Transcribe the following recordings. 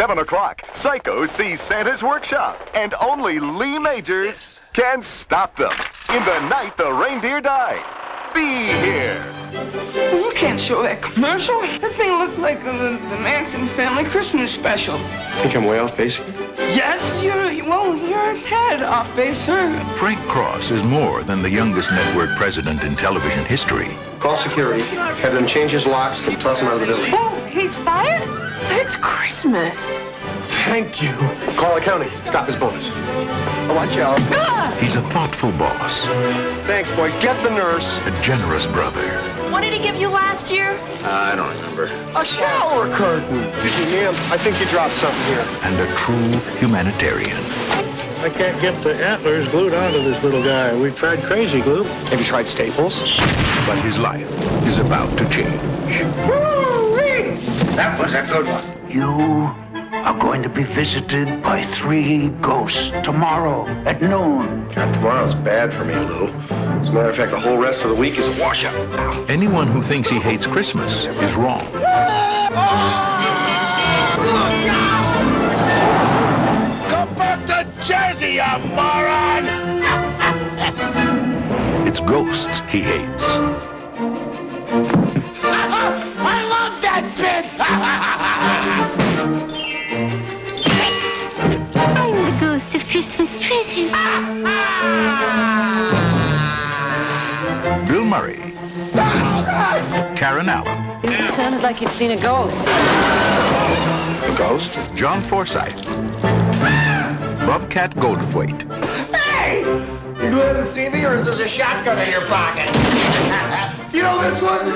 7 o'clock, Psycho sees Santa's workshop, and only Lee Majors can stop them. In the night the reindeer die. Be here. You can't show that commercial. That thing looked like the, the Manson family Christmas special. Think I'm way off base? Yes, you're, well, you're a tad off base, sir. Frank Cross is more than the youngest network president in television history. Call security, have them change his locks, and toss him out of the building. Oh, he's fired? It's Christmas. Thank you. Call the county. Stop his bonus. Oh, watch out. Ah! He's a thoughtful boss, Thanks, boys. Get the nurse. a generous brother, What did he give you last year? I don't remember. A shower curtain. Excuse me, ma'am. I think you dropped something here. and a true humanitarian. I can't get the antlers glued onto this little guy. We've tried crazy glue. Have you tried Staples? But his life is about to change. That was a good one. You are going to be visited by three ghosts tomorrow at noon. God, tomorrow's bad for me, Lou. As a matter of fact, the whole rest of the week is a washout. Ow. Anyone who thinks he hates Christmas is wrong. Come back to Jersey, you moron! It's ghosts he hates. I love that bit! I'm the ghost of Christmas present. Bill Murray, Karen Allen, It sounded like you'd seen a ghost. A ghost? John Forsythe, Bobcat Goldthwait, Hey! You glad to see me, or is this a shotgun in your pocket? you know this one?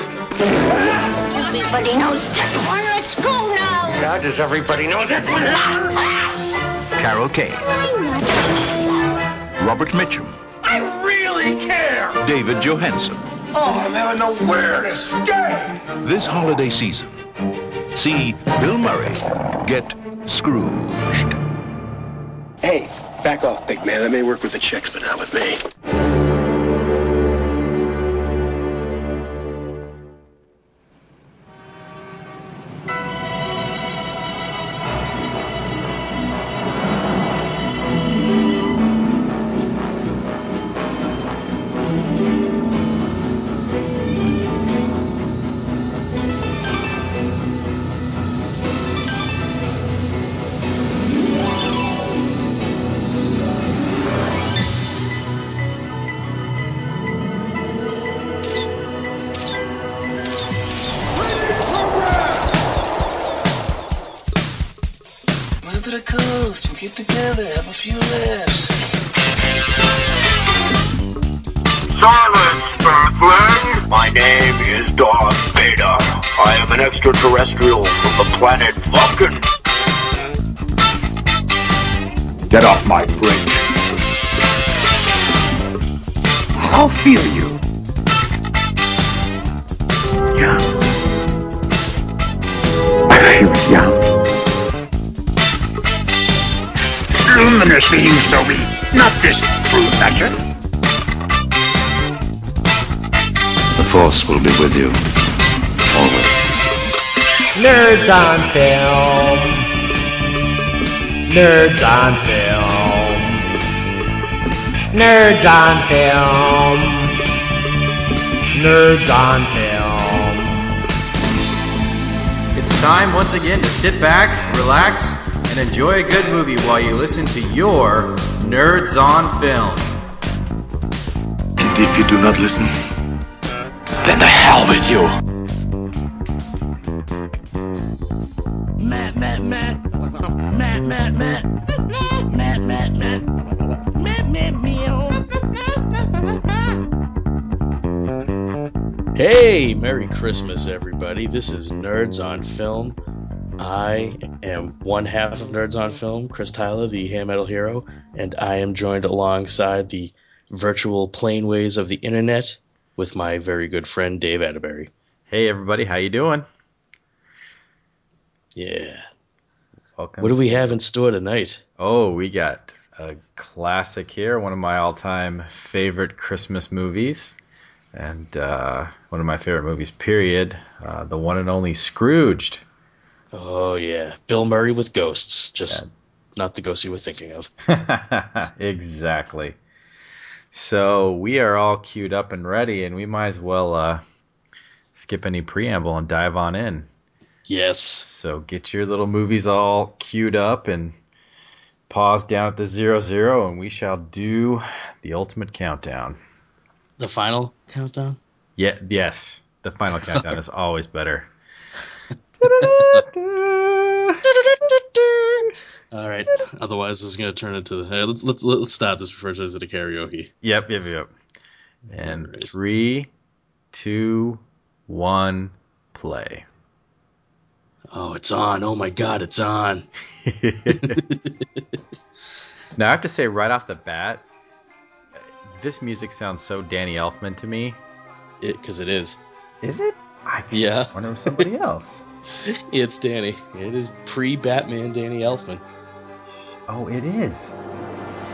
Everybody knows this one. Let's go now. How does everybody know this one? Carol Kane, Robert Mitchum, I really care! David Johansen. Oh, I'm having the weirdest day! This holiday season, see Bill Murray get Scrooged. Hey, back off, big man. That may work with the chicks, but not with me. Luminously you so me, not this crude measure. The Force will be with you. Always. Nerds on film. Nerds on film. Nerds on film. Nerds on film. It's time once again to sit back, relax, and enjoy a good movie while you listen to your Nerds on Film. And if you do not listen, then the hell with you. Matt, Matt, Matt. Matt, Matt, Matt. Matt, Matt, Matt. Matt, Matt, meow. Hey, Merry Christmas, everybody. This is Nerds on Film. I am one half of Nerds on Film, Chris Tyler, the hair metal hero, and I am joined alongside the virtual planeways of the internet with my very good friend Dave Atteberry. Hey everybody, how you doing? Yeah. Welcome. What do we have in store tonight? Oh, we got a classic here, one of my all-time favorite Christmas movies, and uh, one of my favorite movies. Period. Uh, the one and only Scrooged. Oh yeah, Bill Murray with ghosts, just not the ghost you were thinking of. exactly. So we are all queued up and ready, and we might as well uh, skip any preamble and dive on in. Yes. So get your little movies all queued up and pause down at the zero zero, and we shall do the ultimate countdown. The final countdown. Yeah. Yes. The final countdown is always better. All right. Otherwise, this is going to turn into the. Hey, let's let's let's stop this before it turns into karaoke. Yep. Yep. Yep. And three, two, one, play. Oh, it's on! Oh my God, it's on! now I have to say right off the bat, this music sounds so Danny Elfman to me. It because it is. Is it? I yeah. wonder if somebody else. it's Danny. It is pre-Batman Danny Elfman. Oh, it is.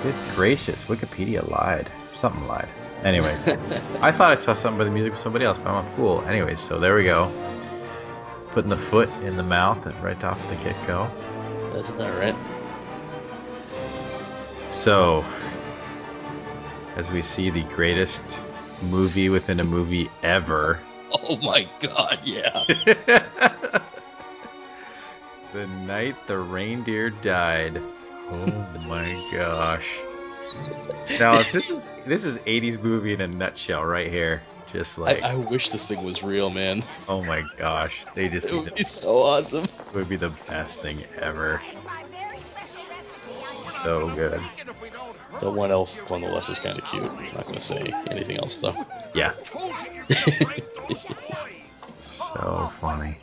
Good gracious, Wikipedia lied. Something lied. Anyways, I thought I saw something by the music of somebody else, but I'm a fool. Anyways, so there we go. Putting the foot in the mouth and right off the get go. That's not right. So, as we see the greatest movie within a movie ever. Oh my god, yeah. the night the reindeer died. Oh my gosh. Now this is this is 80s movie in a nutshell right here. Just like I, I wish this thing was real, man. Oh my gosh. They just it would be so awesome. It would be the best thing ever. So good. The one elf on the left is kind of cute. I'm not going to say anything else though. Yeah. so funny.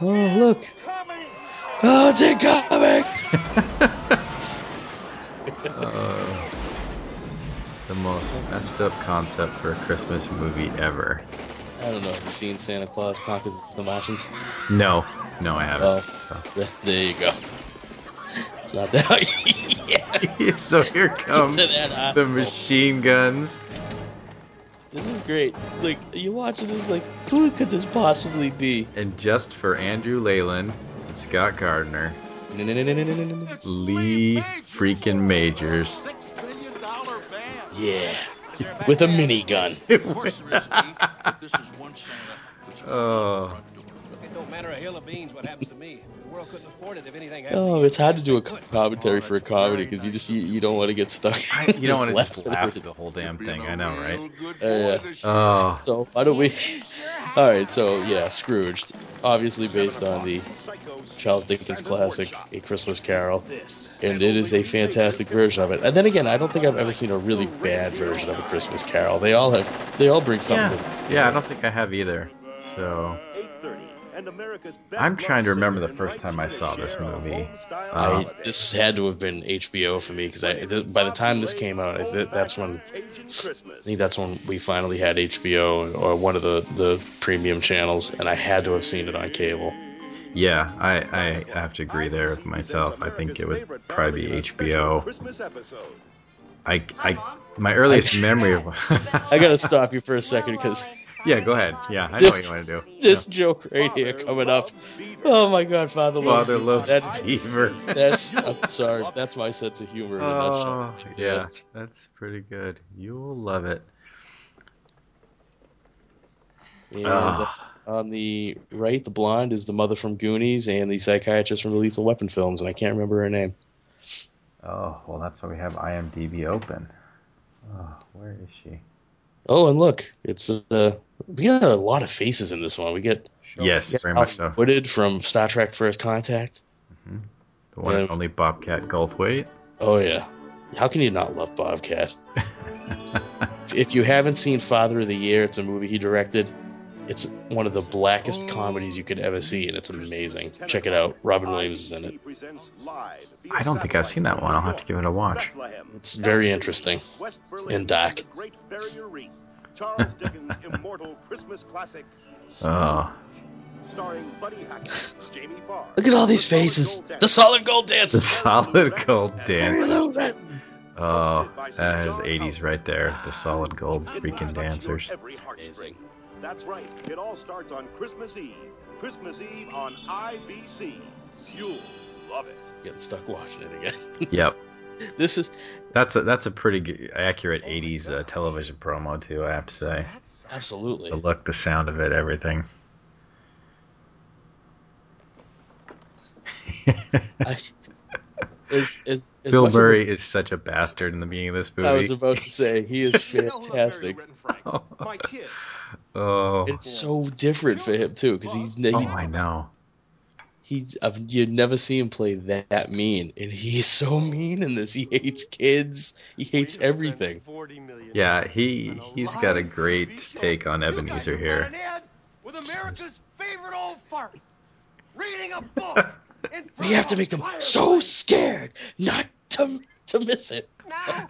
Oh look! Oh, it's incoming! uh, the most messed up concept for a Christmas movie ever. I don't know. Have you seen Santa Claus Conquers the Martians? No, no, I haven't. Oh, so. there you go. It's not that. yeah. so here comes the machine guns. This is great. Like you watching this, like who could this possibly be? And just for Andrew Leyland and Scott Gardner, Lee freaking Majors. Yeah, with a minigun. oh. don't matter a hill of beans what happens to me. The world couldn't afford it if anything Oh, it's hard to do a commentary for a comedy because you just you, you, don't want to get stuck. I, you don't want to just laugh through the whole damn thing. I know, right? Uh, yeah. Oh. So why don't we? All right. So yeah, Scrooged, obviously based on the Charles Dickens classic A Christmas Carol, and it is a fantastic version of it. And then again, I don't think I've ever seen a really bad version of A Christmas Carol. They all have, they all bring something. Yeah, yeah I don't think I have either. So. I'm trying to remember the first time I saw this movie. I, this had to have been HBO for me because th- by the time this came out, I th- that's when I think that's when we finally had HBO or one of the, the premium channels, and I had to have seen it on cable. Yeah, I, I have to agree there with myself. I think it would probably be HBO. I, I my earliest memory of I gotta stop you for a second because yeah, go ahead. Yeah, I this, know what you want to do. This yeah. joke right here coming up. Oh my God, Father Father loves that's, Beaver. That's I'm sorry. That's my sense of humor oh, nutshell. Yeah, that's pretty good. You'll love it. And oh. on the right, the blonde is the mother from Goonies and the psychiatrist from the Lethal Weapon films, and I can't remember her name. Oh well, that's why we have IMDb open. Oh, where is she? Oh, and look, it's uh, we got a lot of faces in this one. We get yes, get very much so. Woodard from Star Trek: First Contact. Mm-hmm. The one and only Bobcat Goldthwait. Oh yeah, how can you not love Bobcat? if you haven't seen Father of the Year, it's a movie he directed. It's one of the blackest comedies you could ever see, and it's amazing. Check it out. Robin Williams is in it. I don't think I've seen that one. I'll have to give it a watch. It's very interesting and dark. Charles Dickens' immortal Christmas classic. Oh. Starring Buddy Hackett, Jamie Farr. Look at all these faces. The solid gold dancers. The solid gold dancers. Oh, that is 80s right there. The solid gold freaking dancers. That's right. It all starts on Christmas Eve. Christmas Eve on IBC. You'll love it. Getting stuck watching it again. Yep. this is That's a that's a pretty good, accurate '80s uh, television promo too. I have to say. absolutely. The look, the sound of it, everything. I, as, as, as Bill much Murray is such a bastard in the beginning of this movie. I was about to say he is fantastic. My kids. oh, It's so different for him too, because he's he, oh, I know. He's I've, you never see him play that, that mean, and he's so mean in this. He hates kids. He hates everything. Yeah, he he's got a great take on Ebenezer here. With America's favorite old fart. Reading a book. in We have to make them so scared not to to miss it.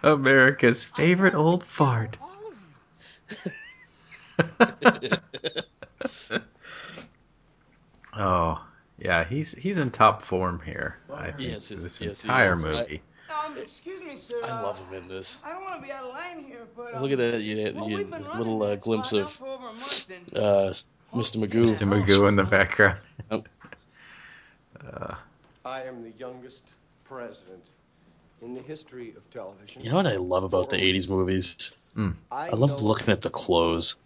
America's favorite old fart. oh, yeah, he's he's in top form here. I think Yes, this yes, entire is. I- movie. Um, excuse me, sir. I uh, love him in this. I don't want to be out of line here, but um, Look at that you, well, you we've been running little uh, glimpse of for over a month, and uh, Mr. Magoo. Mr. Magoo in the background. Yep. Uh, I am the youngest president in the history of television. You know what I love about the '80s movies? mm. I love looking at the clothes.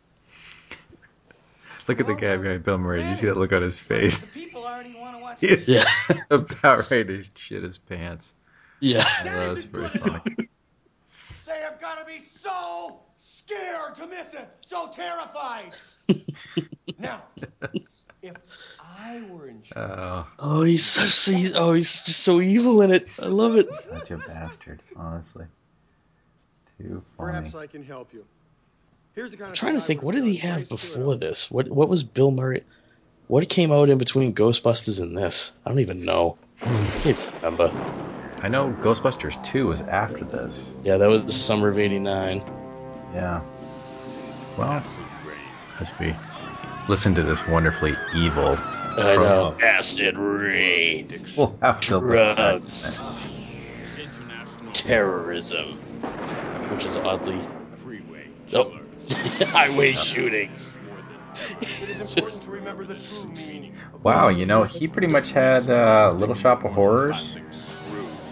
Look at the guy behind Bill Murray. Did you see that look on his face? people already want to watch He's Yeah. about ready to shit his pants. Yeah. That was pretty funny. They have got to be so scared to miss it, so terrified. now, if I were in charge, Oh, Oh, he's so he's, oh he's just so evil in it. I love it. such a bastard, honestly. Too funny. Perhaps I can help you. Here's the kind I'm of trying to think. What did he have before this? What what was Bill Murray? What came out in between Ghostbusters and this? I don't even know. I can't remember. I know Ghostbusters 2 was after this. Yeah, that was the summer of '89. Yeah. Well, as we listen to this wonderfully evil I know. Acid rain, we'll have to look back at drugs, terrorism, which is oddly. Oh, highway shootings. It is important to remember the true meaning. Wow, you know, he pretty much had uh, Little Shop of Horrors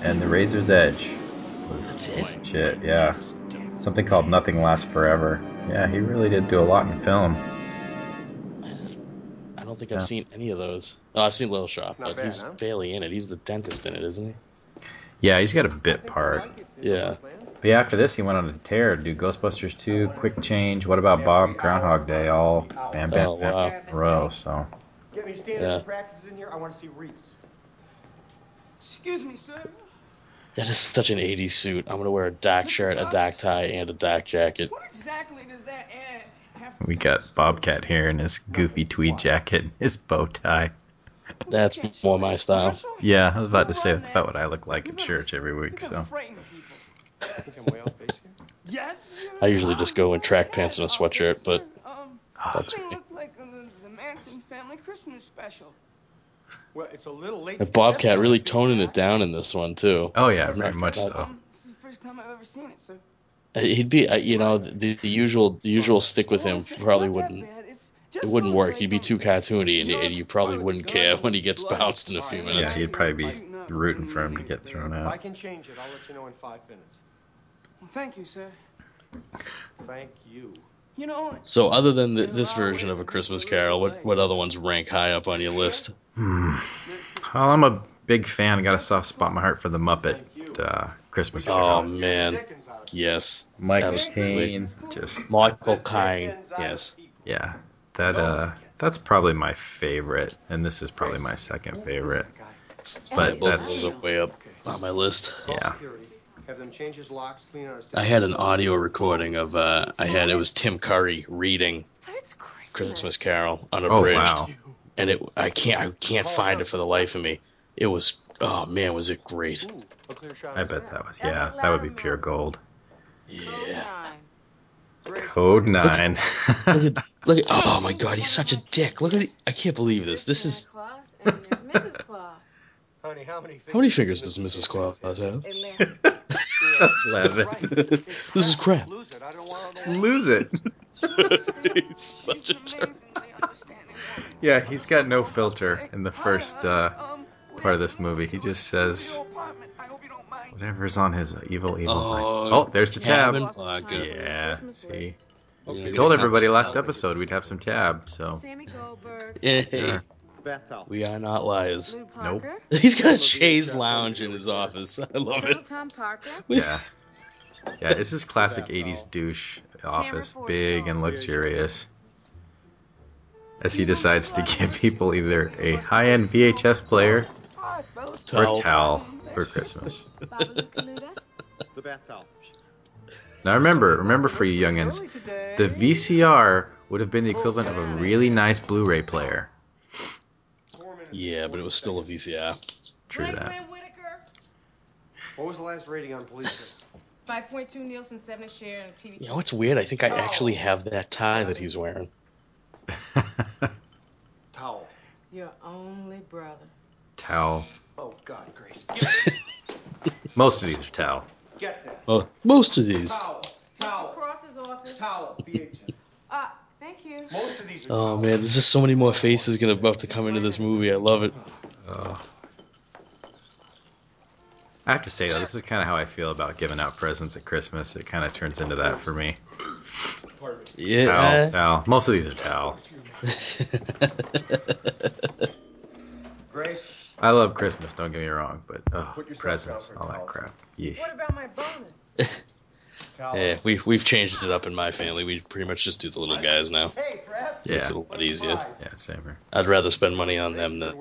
and The Razor's Edge. Was That's it? Shit, yeah. Something called Nothing Lasts Forever. Yeah, he really did do a lot in film. I don't think I've Yeah. seen any of those. Oh, I've seen Little Shop, Not but bad, he's huh? barely in it. He's the dentist in it, isn't he? Yeah, he's got a bit part. Yeah. But yeah, after this, he went on a tear to do Ghostbusters 2, Quick Change, What About Bob, Groundhog Day, all bam, bam, Oh, bam wow. in row. So Get me standards Yeah. and practices in here. I want to see Reese. Excuse me, sir. That is such an 80s suit. I'm gonna wear a dark shirt, a dark tie, and a dark jacket. What exactly does that ad have? we got Bobcat here in his goofy tweed jacket, and his bow tie. That's more my style. Yeah, I was about to say that's about what I look like at church every week. So Frighten people. I think I'm way off base here. Yes. I usually just go in track pants and a sweatshirt, but Um, that's me. like the, the Manson family Christmas special. Well, it's a little late. And Bobcat really toning it down in this one too. Oh yeah, very much so. Um, this is the first time I've ever seen it, sir. Uh, He'd be, uh, you know, the, the usual, the usual stick with him probably wouldn't. It wouldn't work. He'd be too cartoony, and, and you probably wouldn't care when he gets bounced in a few minutes. Yeah, he'd probably be rooting for him to get thrown If I can change it, I'll let you know in five minutes. Thank you, sir. Thank you. You know, So, other than th this version of A Christmas Carol, what what other ones rank high up on your list? Hmm. Well, I'm a big fan. I got a soft spot in my heart for the Muppet uh, Christmas Carol. Oh man, yes, Michael. Caine, just Michael Caine, yes. yeah, that uh, that's probably my favorite, and this is probably my second favorite. But Both that's way up on my list. yeah. Have them change his locks, clean out his. I had an audio recording of uh, I had it was Tim Curry reading Christmas Carol unabridged, Oh, wow. and it I can't I can't find it for the life of me. It was oh man, was it great? A clear shot. I bet that was yeah, that would be pure gold. Yeah. Code nine. Look at look at oh my god, he's such a dick. Look at the, I can't believe this. This is Claus and there's Mrs. Claus. Honey, how many? how many fingers does Mrs. Claus have? Eleven. Eleven. This is crap. Lose it. I don't want to. Lose it. he's such a jerk. Yeah, he's got no filter in the first uh, part of this movie. He just says whatever's on his evil, evil Oh, brain. Oh, there's the tab. cabin. Yeah, see. Okay, I told everybody last episode we'd have some tab, so. Sammy Goldberg. Yeah. Bath towel. we are not liars. Nope. Parker. He's got a chaise lounge in his office. I love Colonel it. Tom Parker. Yeah. Yeah, this is classic 80s douche office. Big and luxurious. As he decides to give people either a high end VHS player or a Towel. towel for Christmas. The bath towel. Now remember, remember for you youngins, the VCR would have been the equivalent of a really nice Blu-ray player. Yeah, but it was still a VCR. True Glenn that. Glenn Whitaker. What was the last rating on police? 5.2 Nielsen, 7 share, and TV. You know what's weird? I think I actually oh. have that tie that he's wearing. Towel. Your only brother. towel. Oh God, Grace. Most of these are towel. get that. Oh, most of these. Towel. Mr. Towel. Cross's office. Towel. VHS. Thank you. Most of these are Oh man, there's just so many more faces gonna about to come into this movie. I love it. Oh. I have to say though, this is kind of how I feel about giving out presents at Christmas. It kind of turns into that for me. Yeah. Towel, towel. Most of these are towel. Grace. I love Christmas. Don't get me wrong, but oh, presents, all that crap. Yeah. What about my bonus? Towel. yeah, we've we've changed it up in my family. We pretty much just do the little guys now. Hey, Press. Yeah. It's a lot easier. Yeah, same here. I'd rather spend money on them than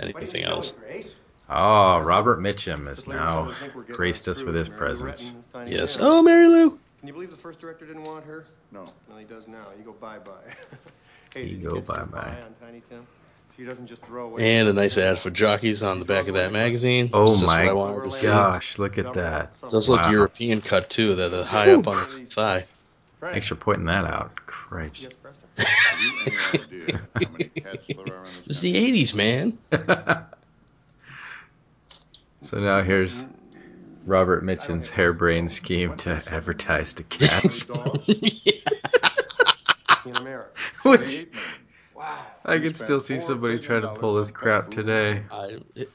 anything else. Grace. Oh, Robert Mitchum has now graced us with his presence. Yes. Oh, Mary Lou. Can you believe the first director didn't want her? No. Well, he does now. You go bye bye. hey, You did the go bye-bye. buy on Tiny Tim? She doesn't just throw away. And a nice ad for jockeys on the back of that magazine. Oh my what I wanted to see. gosh, look at that. Does look Wow. European cut too. That are high up on the thigh. Thanks for pointing that out. Cripes. It's the '80s, man. So now here's Robert Mitchum's harebrained scheme to advertise to cats. In America. I can still see somebody trying to pull this crap today. I, it,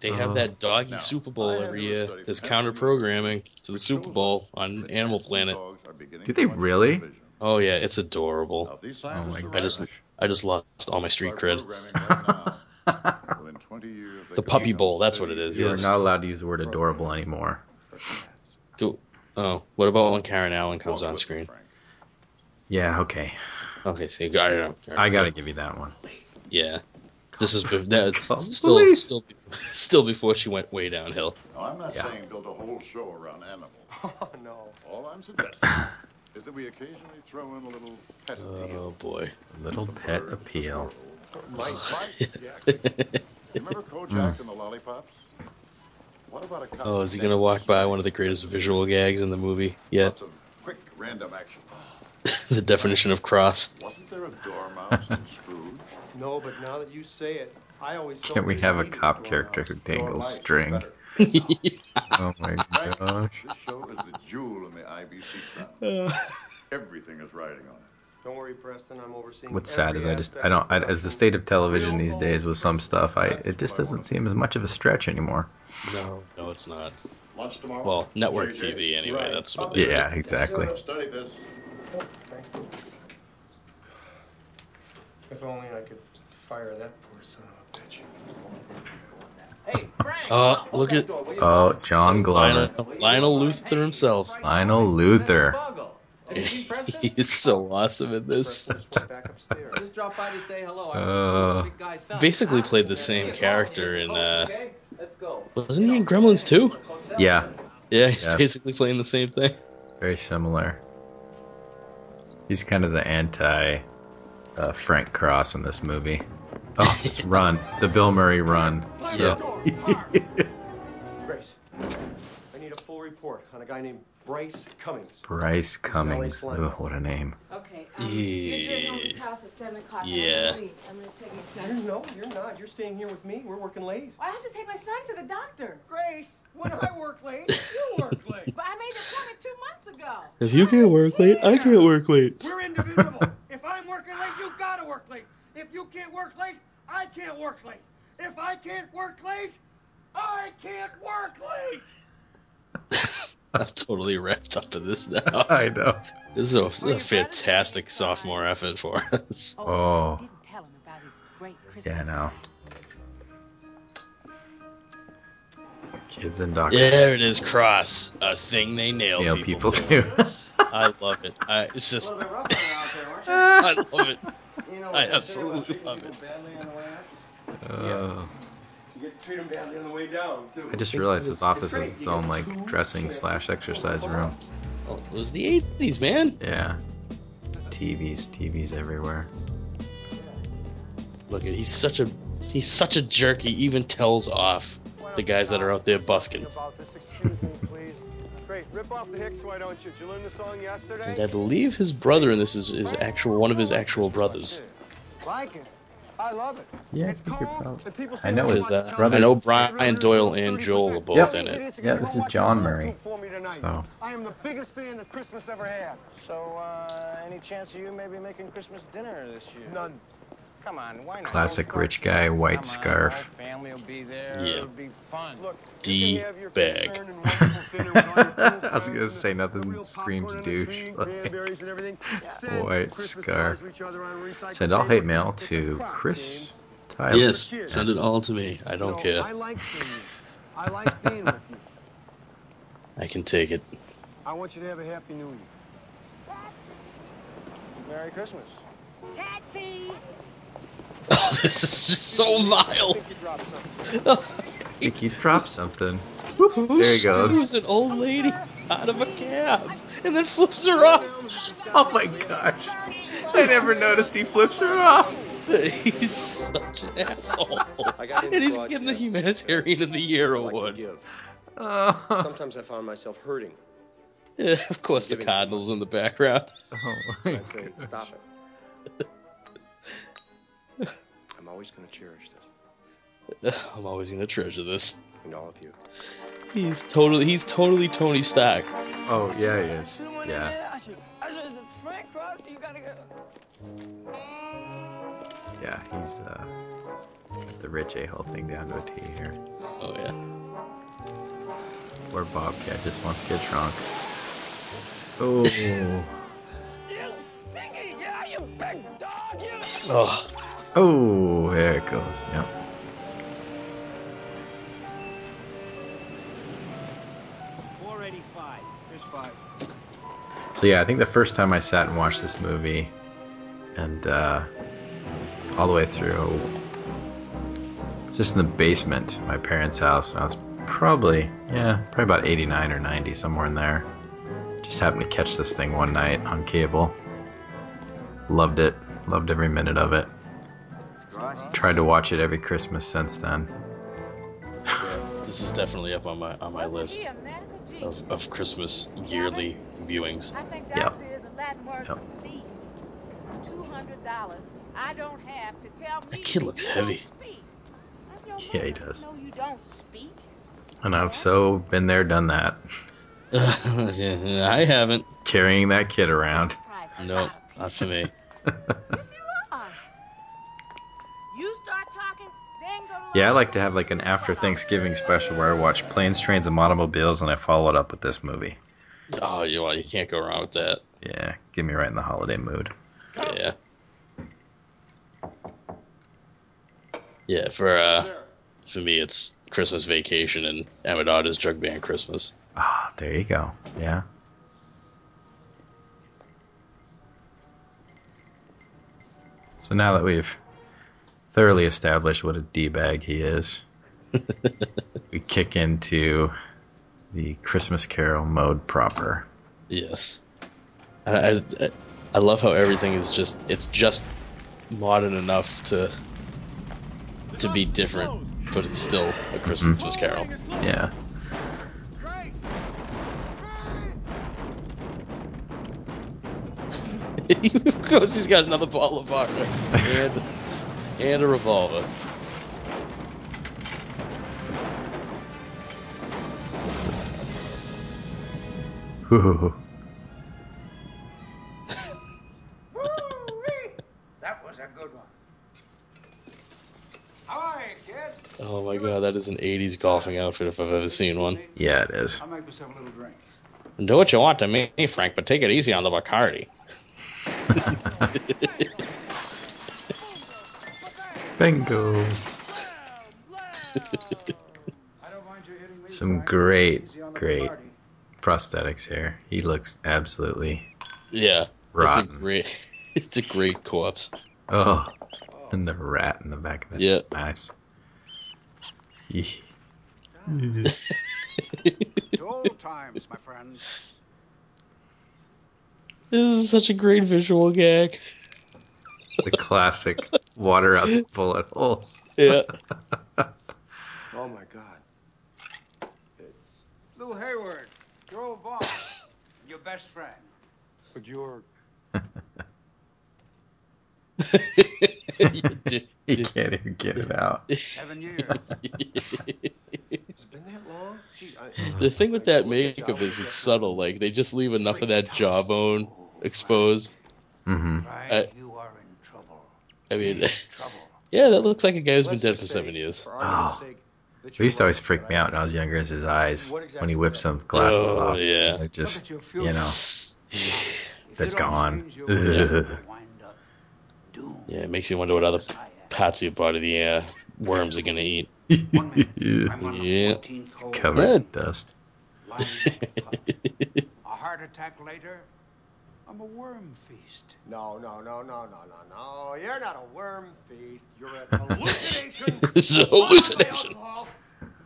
they have Oh. that doggy Super Bowl every year. There's counter programming to the Super Bowl on Animal Planet. Do they really? Oh yeah, it's adorable. Oh my I just I just lost all my street cred. The The Puppy Bowl, that's what it is. You are Yes. not allowed to use the word adorable anymore. Go- Oh, what about when Karen Allen comes on screen? Yeah, okay. Okay, so you got it. I gotta give you that one. Yeah. This is that, still police. still still before she went way downhill. I'm not Yeah. saying build a whole show around animals. Oh, no. All I'm suggesting is that we occasionally throw in a little pet oh, appeal. Oh boy. a Little pet appeal. Mike, Mike, yeah. Remember Kojak mm. and the lollipops? What about a couple Oh, is he gonna walk by one of the greatest visual gags in the movie yet? Lots of quick random action. the definition of cross. Wasn't there a dormouse in Scrooge? No, but now that you say it, I always Can't we have a cop dormouse. character who dangles Dormice string? better. Oh my Frank, gosh. this show is the jewel in the IBC crown. Uh, Everything is riding on it. Don't worry, Preston. I'm overseeing. What's sad is I just I don't I, as the state of television these days with some stuff I it just doesn't seem as much of a stretch anymore. no, no, it's not. Lunch tomorrow? Well, network TV anyway. Right. That's what they Yeah, exactly. Sure, study this. If only I could fire that poor son of a bitch. Oh, look at Oh, John Glover, Lionel, Lionel Luthor himself. Lionel Luthor. He's so awesome in this. Preston just went back upstairs. Just drop by to say hello. I Uh, was big guy son. Basically played the same character in. Uh, Okay, let's go. wasn't he in Gremlins too? Yeah, Yeah, he's Yes. basically playing the same thing. very similar. He's kind of the anti uh, Frank Cross in this movie. Oh, this run, the Bill Murray run. So, Grace, I need a full report on a guy named Bryce Cummings. Bryce Cummings. Ugh, what a name. Okay. Um, You're doing home Yeah. at house at 7 o'clock. Yeah. I'm gonna leave. I'm going to take my You're, no, you're not. You're staying here with me. We're working late. I have to take my son to the doctor. Grace, when I work late, you work late. But I made the appointment two months ago. If you can't work late, I can't work late. We're indivisible. if I'm working late, you gotta work late. if you can't work late, I can't work late. If I can't work late, I can't work late. I'm totally wrapped up in this now. I know. This is a, this is a fantastic sophomore effort for us. Oh, oh. Didn't tell him about his great yeah, I know. Kids and doctors. There it is, cross. A thing they nail, Nail people, people to. I love it. I, it's just, A little bit rough on her out there. I love it. You know I what they say about absolutely love it. badly on You get to treat them badly on the way down, too. I just realized this office has its own like dressing slash exercise room. Oh, it was the 80s, man. Yeah. TVs, TVs everywhere. Look at he's such a he's such a jerk. He even tells off the guys that are out there busking. About this, excuse me, please. Great, rip off the Hicks, why don't you? Did you learn the song yesterday? And I believe his brother in this is, is actual one of his actual brothers. Like it. I love it. Yeah, It's I cold, people I know his, watch uh, television. I know Brian Doyle and Joel are both Yep. in it. Yeah, this is John Murray. For me tonight. So I am the biggest fan that Christmas ever had. So, uh, any chance of you maybe making Christmas dinner this year? None. Come on, why not? classic rich guy, white Come scarf. the whole family will be there. Yeah. It'll be fun. Look, D bag. I was gonna say nothing screams douche. cranberries. Send White scarf. cards to each other on recycled Send all hate mail to Chris Tyler. Yes, send it all to me. I don't care. I like seeing you. I like being with you. I can take it. I want you to have a happy new year. Merry Christmas. Taxi! Oh, this is just so vile. think you dropped something. I think he dropped something. There he goes. Who's an old lady out of a cab and then flips her off? Oh my gosh. I never noticed he flips her off. He's such an asshole. And he's getting the Humanitarian of the Year award. Oh, Sometimes I found myself hurting. Yeah, of course, the Cardinals in the background. oh my I'd say, stop it. I'm always going to cherish this. I'm always gonna treasure this. And all of you. He's totally, he's totally Tony Stark. Oh yeah, he is. Yeah, I should, I should, Frank Cross, you gotta go. yeah. He's uh the rich a hole thing down to a T here. Oh yeah. Where Bobcat just wants to get drunk. Oh, You stinky, yeah, you big dog, you. Oh, oh, there it goes. Yep. Four eighty-five. Five. So yeah, I think the first time I sat and watched this movie, and uh, all the way through, it's just in the basement, of my parents' house, and I was probably yeah, probably about 89 or 90, somewhere in there. Just happened to catch this thing one night on cable. Loved it. Loved every minute of it. Tried to watch it every Christmas since then. this is definitely up on my on my list He a medical genius. of, of Christmas yearly viewings. I think Yep. a Yep. for thief. Two hundred dollars I don't have to tell me That kid looks heavy. Don't speak. I'm your Yeah, he does. You don't speak. And I've so been there, done that. I haven't. Carrying that kid around. Nope, not for me. People. Yes, you start talking, then go to Yeah, I like to have like an after Thanksgiving special where I watch Planes, Trains, and Automobiles and I follow it up with this movie. Oh, you, well, you can't go wrong with that. Yeah, get me right in the holiday mood. Yeah. Yeah, for uh, for me, it's Christmas Vacation and Emmet Otter's Jug Band Christmas. Ah, there you go. Yeah. So now that we've thoroughly established what a d-bag he is, we kick into the Christmas Carol mode proper. Yes. I, I, I love how everything is just it's just modern enough to to be different, but it's still a mm-hmm. Christmas Carol. Yeah. of course, he's got another bottle of vodka and a revolver. that was a good one. Kid. Oh my god, that is an 80s golfing outfit if I've ever seen one. Yeah, it is. I'll make myself a little drink. Do what you want to me, Frank, but take it easy on the Bacardi. Bingo. Some great, great prosthetics here. He looks absolutely Yeah. rotten. It's a great it's a great corpse. Oh, and the rat in the back of it. Yeah. Nice. Yee. Old times, my friend. This is such a great visual gag. The classic water out the bullet holes. Yeah. Oh my god. It's. Lew Hayward, your old boss, your best friend. But you're. he can't even get it out. Seven years. It's been that long? Gee, I, The thing with that makeup is it's subtle. Like they just leave enough of that jawbone exposed. Mm-hmm. I, You are in trouble. I mean, yeah, that looks like a guy who's been dead for seven years. Oh. It used to always freak me out when I was younger. Is his eyes when he whips them glasses Oh, off? yeah. They're just you know, they're gone. change your ways, you'll wind up Yeah, it makes you wonder what other parts of your body the uh, worms are gonna eat. yeah. Covered in dust. A heart attack later, I'm a worm feast. No, no, no, no, no, no, no. You're not a worm feast. You're a hallucination. It's a hallucination. alcohol,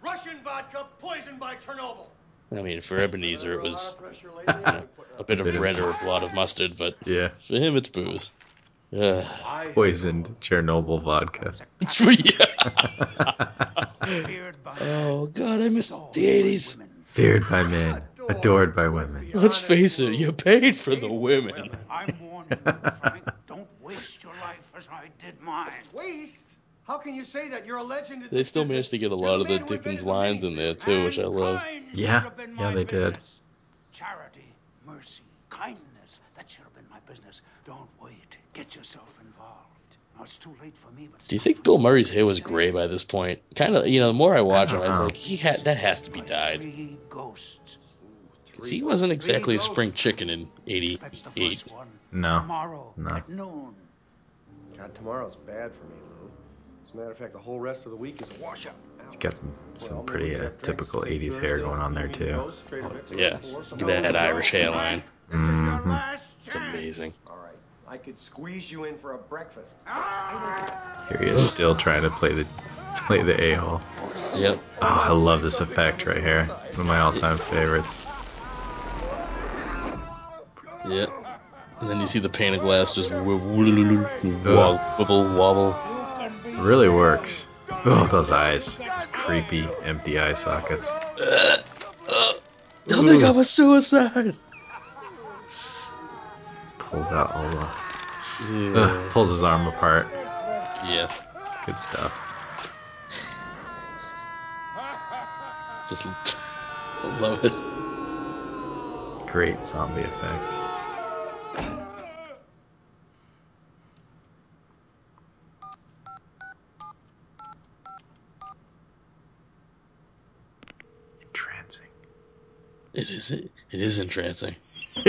Russian vodka poisoned by Chernobyl. I mean, for Ebenezer, it was a bit of red or a lot of mustard, but Yeah. for him, it's booze. Yeah. Poisoned Chernobyl vodka. oh God, I miss the '80s. Feared by men, adored by women. Let's face it, you paid for the women. I'm warning you, Frank. Don't waste your life as I did mine. Waste? How can you say that? You're a legend. They still managed to get a lot of the Dickens lines in there too, which I love. Yeah, yeah, they did. Charity, mercy, kindness. That should have been my business. Don't wait. Get yourself involved. Now it's too late for me, but Do you think Bill Murray's hair was gray by this point? Kind of, you know. The more I watch him, I was like, he had that has to be dyed. three ghosts. 'Cause he wasn't exactly a spring chicken in '88. No. Tomorrow No. at noon. God, tomorrow's bad for me, Lou. As a matter of fact, the whole rest of the week is a washout. He's got some some pretty uh, typical '80s hair going on there too. Yeah, look at that Irish hairline. hmm It's amazing. All right, I could squeeze you in for a breakfast. Here he is still trying to play the play the a hole. Yep. Oh, I love this effect right here. One of my all-time favorites. Yeah. And then you see the pane of glass just wibble, wobble, wibble, wobble. Really works. Oh, those eyes. Those creepy, empty eye sockets. Don't think I'm a suicide. Pulls out all the. Yeah. Ugh, pulls his arm apart. Yeah. Good stuff. Just love it. Great zombie effect. Entrancing. It is. It is entrancing.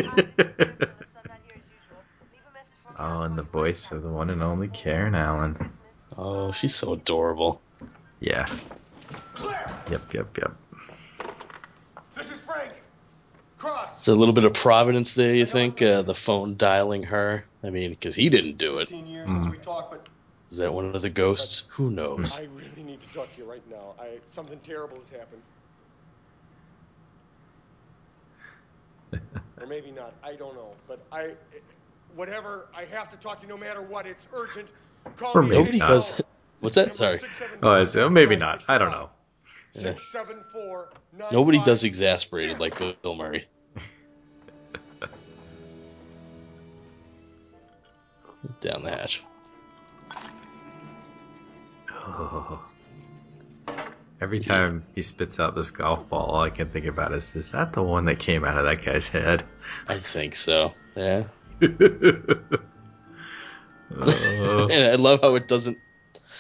Oh, and the voice of the one and only Karen Allen. Oh, she's so adorable. Yeah. Yep, yep, yep. This is Frank. Cross. So a little bit of providence there, you think? Uh, the phone dialing her. I mean, because he didn't do it. 15 years since we Mm. talked, but Is that one of the ghosts? Who knows? I really need to talk to you right now. I something terrible has happened. or maybe not. I don't know. But I, whatever. I have to talk to you no matter what. It's urgent. Call Or me maybe Nobody not. does. What's that? Sorry. Oh, I see. Oh, maybe not. I don't know. Yeah. Six seven four nine. Nobody five- does exasperated like Bill Murray. Down the hatch. Oh. Every time he spits out this golf ball, all I can think about is, is that the one that came out of that guy's head? I think so. Yeah. Uh. Oh. and I love how it doesn't.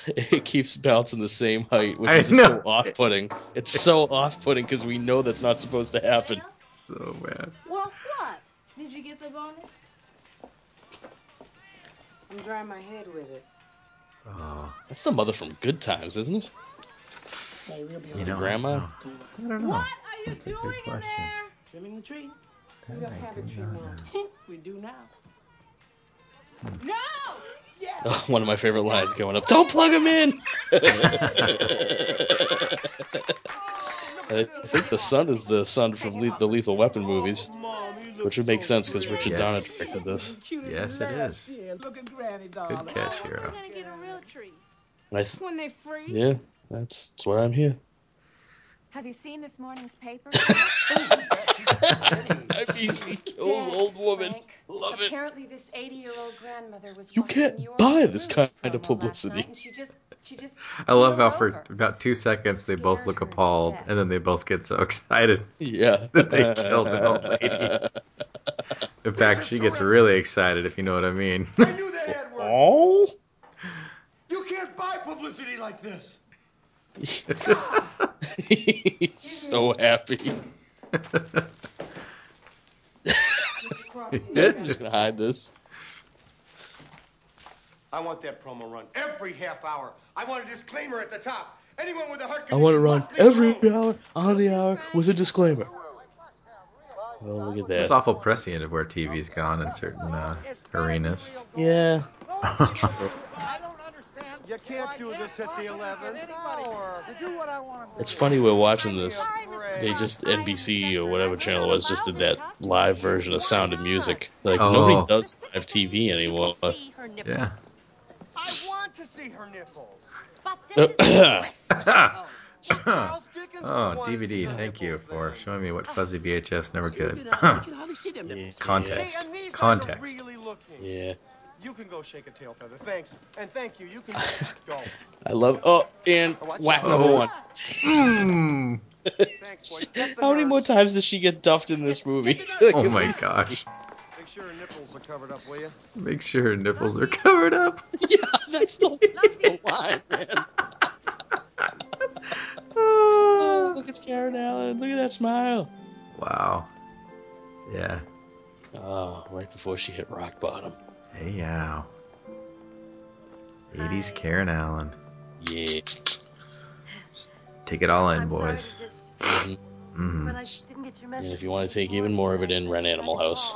it keeps bouncing the same height, which I is so off-putting. It's so off-putting because we know that's not supposed to happen. So bad. Well, what? Did you get the bonus? I'm drying my head with it. Oh, That's the mother from Good Times, isn't it? Hey, we'll be you The know, grandma. I don't know. What are you That's a doing good in question. there? Trimming the tree. That We don't have a tree not now. we do now. No! Oh, one of my favorite lines going up. Don't plug him in. Oh, I think the son is the son from Le- the Lethal Weapon movies, oh, which would make sense because Richard Yes. Donner directed this. Yes, it is. Yeah, look at Granny, Good darling. catch, We're hero. gonna get a real tree. And I th- When they free. yeah, that's that's why I'm here. Have you seen this morning's paper? FEC kills Dead, old woman. Frank. Love it. Apparently, this 80-year-old grandmother was You can't your buy this kind of publicity. night, she just, she just I love how for over. about two seconds they both look appalled, and then they both get so excited Yeah. that they killed an old lady. In fact, she gets really excited, if you know what I mean. I knew that had worked. Oh. You can't buy publicity like this. He's so happy. I'm just gonna hide this. I want that promo run every half hour. I want a disclaimer at the top. Anyone with a heart I want to condition run every alone. hour on the hour with a disclaimer. Oh, look at that. It's awful prescient of where TV's gone in certain uh, arenas. Yeah. You can't do this at the 11th hour. Do what I want It's funny we're watching this. They just NBC or whatever channel it was just did that live version of Sound of Music. Like Oh. nobody does live TV anymore. Yeah. I want to see her nipples. Uh, oh, DVD, thank you for showing me what fuzzy VHS never could. Context. And these guys are Context. Yeah. You can go shake a tail feather. Thanks. And thank you. You can go. I love. Oh, and whack number Oh. one. Mm. Thanks, boys. How many nurse. more times does she get duffed in this movie? Oh my gosh. Make sure her nipples are covered up, will you? Make sure her nipples are covered up. yeah, that's the, that's the line, man. Oh, look, it's Karen Allen. Look at that smile. Wow. Yeah. Oh, right before she hit rock bottom. Hey, yow. 80s Karen Allen. Yeah. Take it all in, I'm boys. to just, Mhm. Mhm. but I didn't get your message. And if you want to take even more of it in, rent Animal House.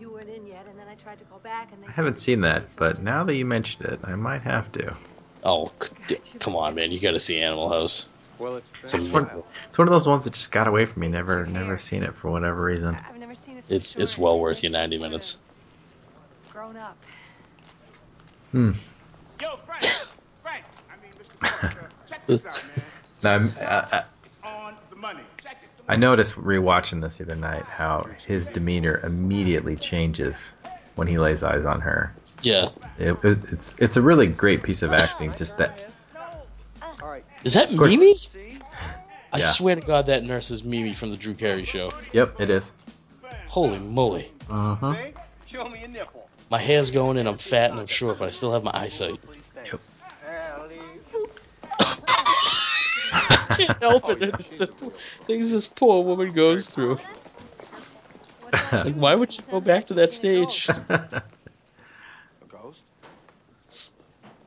You weren't in yet, and then I tried to call back, and they I haven't seen that, but now that you mentioned it, I might have to. Oh, c- d- come on, man! You got to see Animal House. Well, it's It's, It's one, it's one of those ones that just got away from me. Never, never seen it for whatever reason. I've never seen it it's it's well worth your me 90 sort of minutes. Grown up. Hmm. Yo, Frank. Frank. I mean, Mr. Parker. Check this out, man. Now, I'm- I, I, It's on the money. Check it. I noticed rewatching this the other night how his demeanor immediately changes when he lays eyes on her. Yeah. It, it, it's it's a really great piece of acting. Just that. All right. Is that Mimi? I Yeah. swear to God, that nurse is Mimi from the Drew Carey Show. Yep, it is. Holy moly! Uh-huh. Show me a nipple. My hair's going and I'm fat and I'm short, but I still have my eyesight. Yep. Can't help it. Oh, the things this poor woman goes through. Like, why would you go back to that stage? A ghost?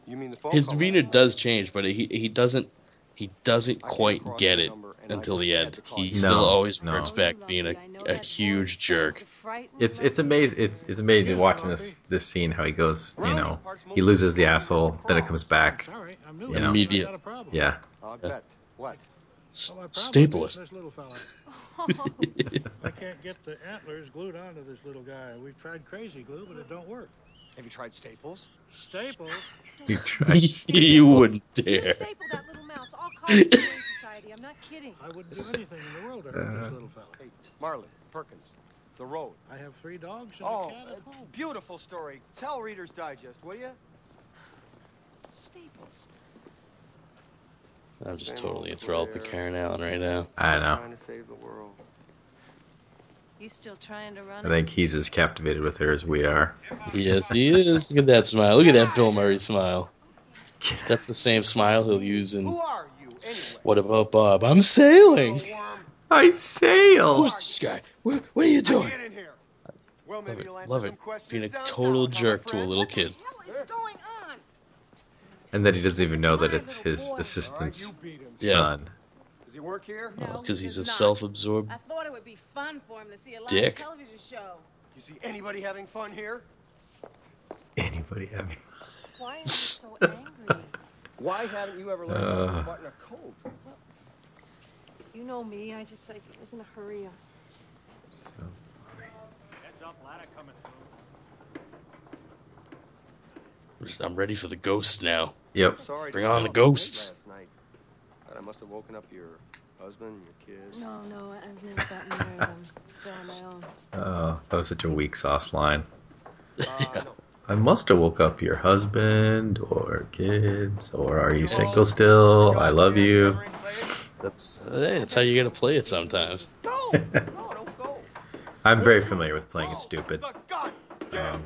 You mean the His demeanor does change, but he he doesn't he doesn't quite get it number and I until just the end. He you. still always no. reverts back being a, a huge jerk. It's it's amazing. It's it's amazing watching this this scene how he goes. You know, he loses the asshole, then it comes back. Sorry, I'm new. You know. Immediate. I got a problem. Yeah. Oh, I'll bet. What? Well, oh, my staple it. This little fella. I can't get the antlers glued onto this little guy. We've tried crazy glue, but it don't work. Have you tried Staples? Staples? You tried. you wouldn't dare. staple that little mouse. I'll call the Humane Society. I'm not kidding. I wouldn't do anything in the world to hurt this little fella. Hey, Marlin, Perkins, The Road. I have three dogs and Oh, a cat at uh, home. beautiful story. Tell Reader's Digest, will you? Staples. I'm just totally enthralled with Claire. Karen Allen right now. I know. Trying to save the world. You still trying to run I think he's as captivated with her as we are. Yes, he is. Look at that smile. Look at that Bill Murray smile. That's the same smile he'll use in Who are you, anyway? What About Bob? I'm sailing. I sail. Who's this guy? What, what are you doing? In here. Well, Love it. you'll Love some it. questions Being a total huh, jerk to a friend? little kid. What is going on? And that he doesn't even know that it's his assistant's Yeah. son. Does he work here? Because he's a not. self-absorbed I thought it would be fun for him to see a live Dick. television show. You see anybody having fun here? Anybody having? Why are you so angry? Why haven't you ever learned how Uh. to button a coat? You know me. I just I was in a hurry. So Heads up, ladder coming through. Just- I'm ready for the ghosts now. Yep. Sorry Bring on the up late ghosts. Last I must have woken up your husband, your kids. No, no, I've never gotten married. I'm still on my own. Oh, that was such a weak sauce line. Uh, no. I must have woke up your husband or kids, or are you single still? I love you. That's hey, that's how you gotta play it sometimes. No, no, don't go. I'm very familiar with playing it stupid, um,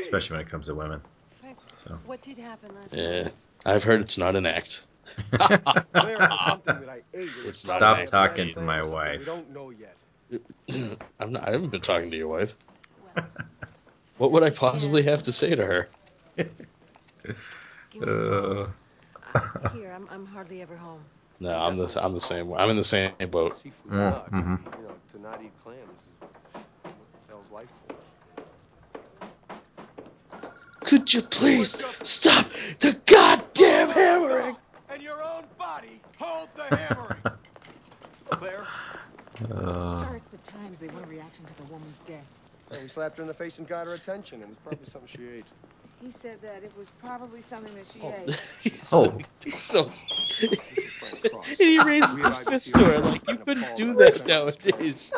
especially when it comes to women. So. what did happen last Yeah. I've heard it's not an act. There is something that I ate. It was It's not Stop an talking to my wife. don't know yet. I'm not. I haven't been talking to your wife. What would I possibly have to say to her? Give me a Uh. Here, I'm, I'm hardly ever home. No, I'm the I'm the same. I'm in the same boat. Seafood Mm, duck. mhm. You know, to not eat clams is hell's life for? Could you please stop the goddamn hammering? And your own body hold the hammering. Claire, uh, Sir, it's the Times. They want a reaction to the woman's death. well, we slapped her in the face and got her attention, and was probably something she ate. He said that it was probably something that she Oh. ate. oh, He's so. Frank and he raises We his fist to her like you couldn't do that nowadays.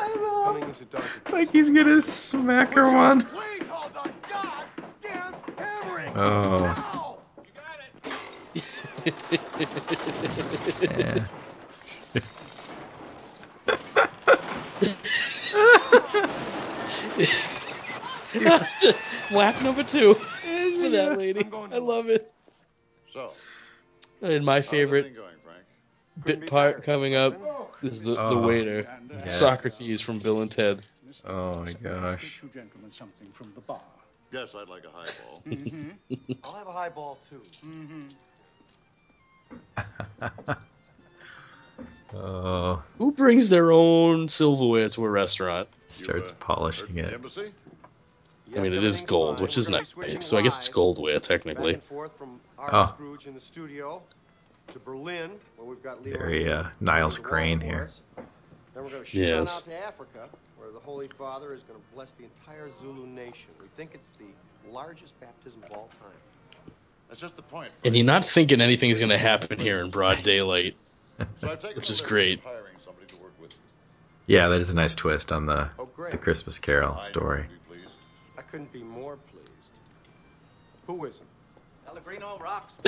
Coming as a doctor. like he's gonna smack her one. Please hold the goddamn hammering. Oh, Now! Yeah. Whack number two for that lady. I love it. So, And my favorite going, Frank? bit part coming up is the, the Oh, waiter, yes. Socrates from Bill and Ted. Oh my gosh. you gentlemen something from the bar. Yes, I'd like a highball. Mm-hmm. I'll have a highball too. Mm-hmm. Oh, Who brings their own silverware to a restaurant? starts You, uh, polishing heard from the it. embassy? I mean, it is gold, which is nice. So I guess it's goldware technically. forth from our Oh. Scrooge in the studio to Berlin, where we've got Leo. Very uh, Niles Crane here. us. Then we're going to shoot Yes. out to Africa, where the Holy Father is going to bless the entire Zulu nation. We think it's the largest baptism of all time. That's just the point. And you're not thinking anything is gonna happen here in broad daylight. So I've taken Which is great. of Hiring somebody to work with me. Yeah, that is a nice twist on the Oh, the Christmas Carol story. would be pleased. I couldn't be more pleased. Who isn't? Pellegrino rocks.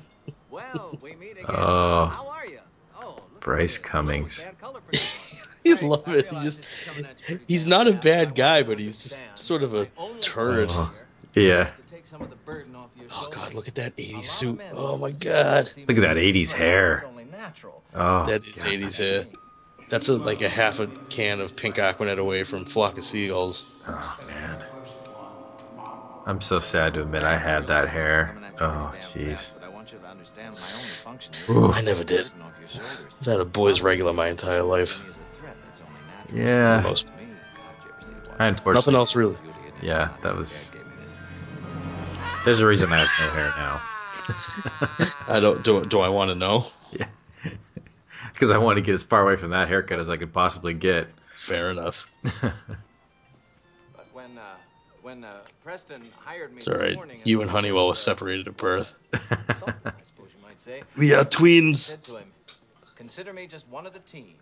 well, we meet again. Oh. How are you? Oh, Brice at. Cummings. Bad color for this one. You Frank, love I it. He just this is coming at you pretty he's not a fast, but I bad guy, but he's just sort of a my turd. Oh, here yeah. is to take some of the burden off your Oh god, look at that 80s suit. Oh my god. Look at that 80s hair. Oh, That is God. 80s hair. That's a, like a half a can of pink Aquanet away from Flock of Seagulls. Oh man. I'm so sad to admit I had that hair. Oh, jeez. I want you to understand my only function is Ooh. to I never did. burden off your shoulders. I've had a boy's regular my entire life. See me as a threat, that's only natural. Yeah. Most. To me, God, you ever see the I unfortunately. Nothing else really. beauty in it? Yeah, that was. There's a reason I have no hair now. I don't do. Do I want to know? yeah. Because I want to get as far away from that haircut as I could possibly get. Fair enough. But when uh, when uh, Preston hired me It's this all right. morning, You and Honeywell uh, were separated at birth. consultant, I suppose you might say. We are I twins. said to him, "Consider me just one of the team."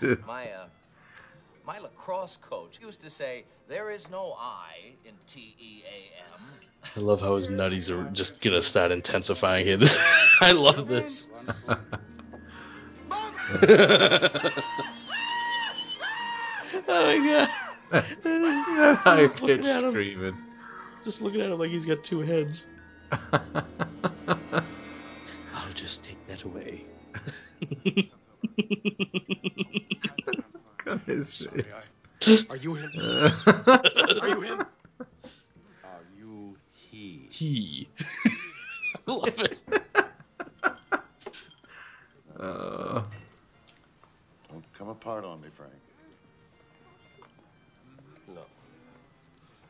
my uh, my lacrosse coach used to say, "There is no I in T E A M." I love how his nutties are just gonna start intensifying here. This, I love this. oh my god! High Just looking pitched screaming. Just looking at him like he's got two heads. I'll just take that away. Look at his Sorry, face. I- Are you him? Are you him? Are you he? He. I love it. Uh, Don't come apart on me, Frank. No.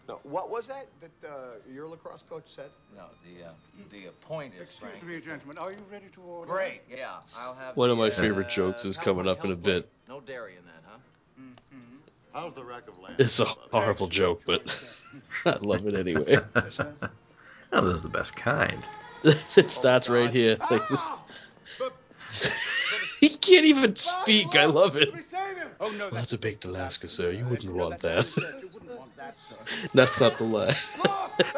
No. What was that that uh, your lacrosse coach said? No, the uh, the point is, Excuse Frank. me, gentlemen. Are you ready to order? Great. Yeah, I'll have. One of the, my uh, favorite jokes is coming up in a California bit. Hellboy. No dairy in that, huh? How's the rack of lamb? It's a horrible joke, but I love it anyway. oh, this is the best kind. it starts right here. Like this. he can't even speak. I love it. Oh no, Well, that's a baked Alaska, sir. You wouldn't want that. That's not the lie.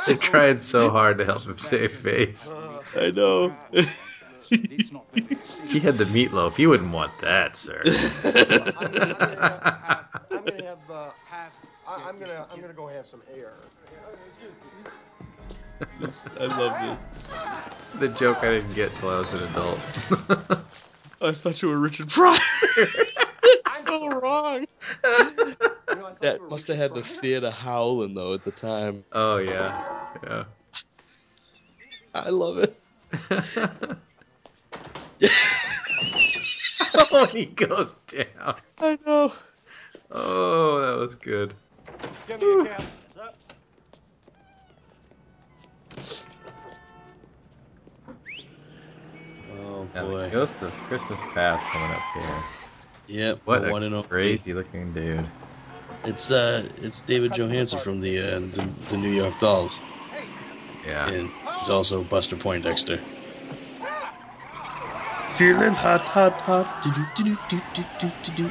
They tried so hard to help him save face. I know. He had the meatloaf. You wouldn't want that, sir. I'm gonna have. Uh, have. I, I'm gonna. I'm gonna go have some air. I love this. the joke I didn't get till I was an adult. I thought you were Richard Pryor. so wrong. That must have had the theater howling though at the time. Oh yeah, yeah. I love it. oh, he goes down. I know. Oh, that was good. Give me a cab. Oh Now, the boy. Ghost of Christmas Past coming up here. Yep. What a one and only. crazy looking dude. It's uh, it's David Johansen from the uh, the, the New York Dolls, Yeah. and he's also Buster Poindexter. Feeling hot, hot, hot. Do, do, do, do, do, do, do, do.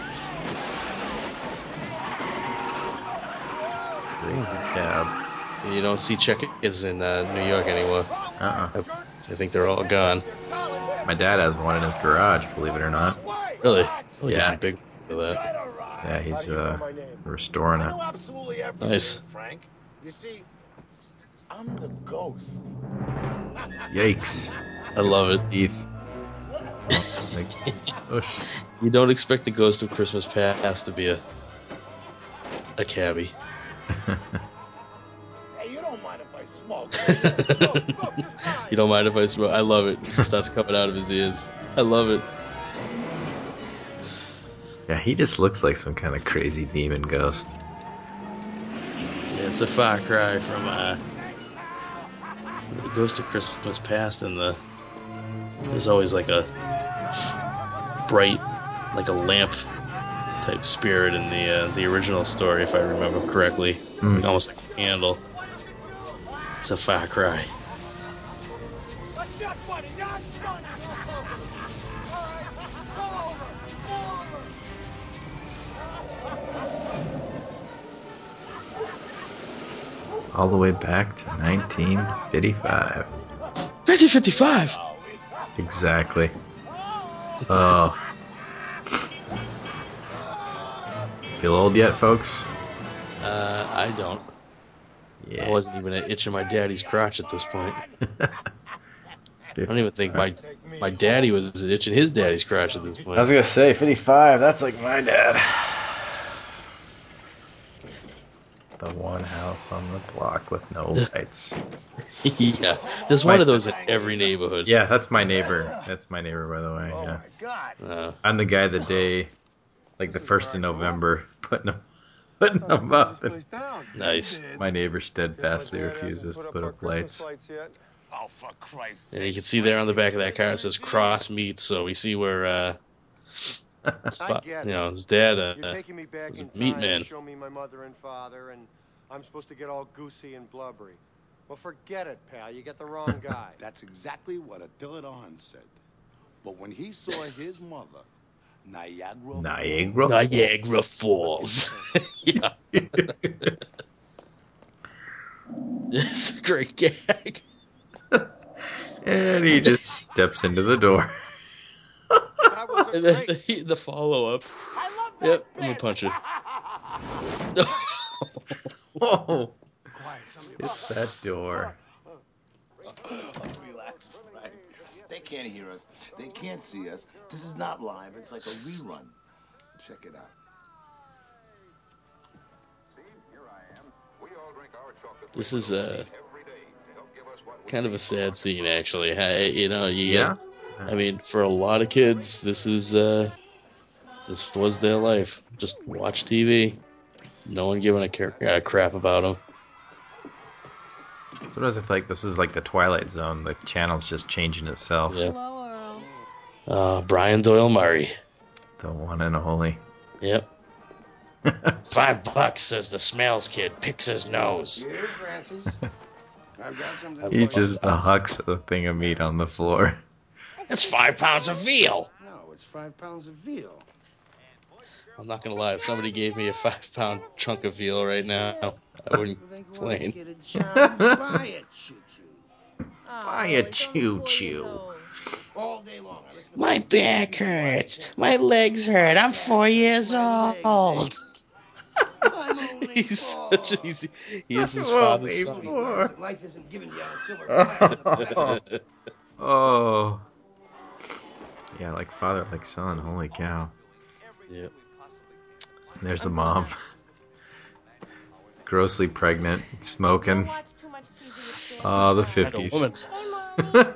Crazy cab. You don't see checkers in uh, New York anymore. Uh-uh. I think they're all gone. My dad has one in his garage, believe it or not. Really? Oh, Yeah. yeah. a big for that. Yeah, he's uh, restoring it. Nice. Frank. You see, I'm the ghost. Yikes. I love it. Teeth. Like. You don't expect the Ghost of Christmas Past to be a a cabbie. Hey, you don't mind if I smoke? do you? Look, look, just buy You don't mind if I smoke? I love it. It just starts coming out of his ears. I love it. Yeah, he just looks like some kind of crazy demon ghost. Yeah, it's a far cry from uh, the Ghost of Christmas Past, and the there's always like a bright, like a lamp type spirit in the uh, the original story, if I remember correctly, Mm. like almost like a candle. It's a far cry. That's not funny. Not funny. All right, pull over. Pull over. All the way back to 1955. 1955. Exactly. Oh. Feel old yet, folks? Uh, I don't. Yeah. I wasn't even itching my daddy's crotch at this point. I don't even think my my daddy was itching his daddy's crotch at this point. I was gonna say 55. That's like my dad. The one house on the block with no lights. yeah, there's one of those in every neighborhood. Yeah, that's my neighbor. That's my neighbor, by the way. Oh Yeah. God. Uh, I'm the guy the day, like the first of November, putting them, putting them up. And nice. my neighbor steadfastly refuses to put up lights. Oh, for Christ's And you can see there on the back of that car it says cross meat, so we see where uh, his fa- get you it. know his dad uh, You're taking me back was a in meat time man. to show me my mother and father, and I'm supposed to get all goosey and blubbery. Well, forget it, pal. You get the wrong guy. That's exactly what Attila the Hun said. But when he saw his mother, Niagara Niagara. Niagara Falls. yeah, it's a great gag. And he just steps into the door. That was a And then great. the, the follow up. I love that Yep, I'm gonna punch it. Whoa! Quiet. It's that door. relax, Frank. They can't hear us. They can't see us. This is not live. It's like a rerun. Check it out. This is uh, a kind of a sad scene, actually. I, you know, you Yeah. I mean, for a lot of kids, this is uh, this was their life. Just watch TV. No one giving a, car- a crap about them. Sometimes I feel like this is like the Twilight Zone. The channel's just changing itself. Yeah. Uh, Brian Doyle Murray. The one and only. Yep. Five bucks, says the smells kid. Picks his nose. Here, Francis. I've got something He for you. just hucks a thing of meat on the floor. That's five pounds of veal. No, it's five pounds of veal. I'm not gonna lie. If somebody gave me a five pound chunk of veal right now, I wouldn't complain. Get a job, buy it, choo choo. Buy a choo choo. All day long. I listen to My back hurts. My legs hurt. I'm four years old. he's such a, he's, he is his father's son. Life isn't given you on a silver platter. oh. Yeah, like father, like son. Holy cow. Yep. There's the mom. Grossly pregnant, smoking. Oh, the 50s. woman.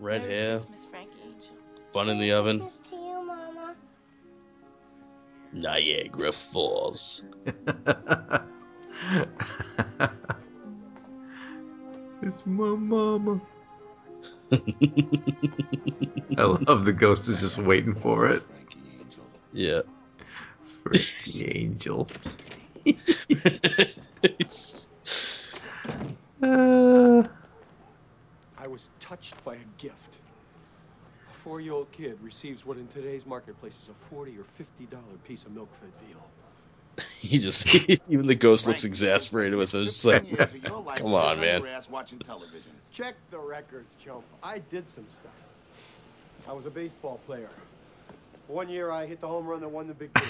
Red hair, bun in the oven. Niagara Falls. it's my mama. I love the ghost is just waiting for it. Yeah. Frankie Angel. I was touched by a gift. A four-year-old kid receives what in today's marketplace is a forty or fifty dollar piece of milk-fed veal. He just even the ghost looks exasperated with it. It's like, come on, man. watching television. Check the records, chump. I did some stuff. I was a baseball player. One year I hit the home run that won the big game.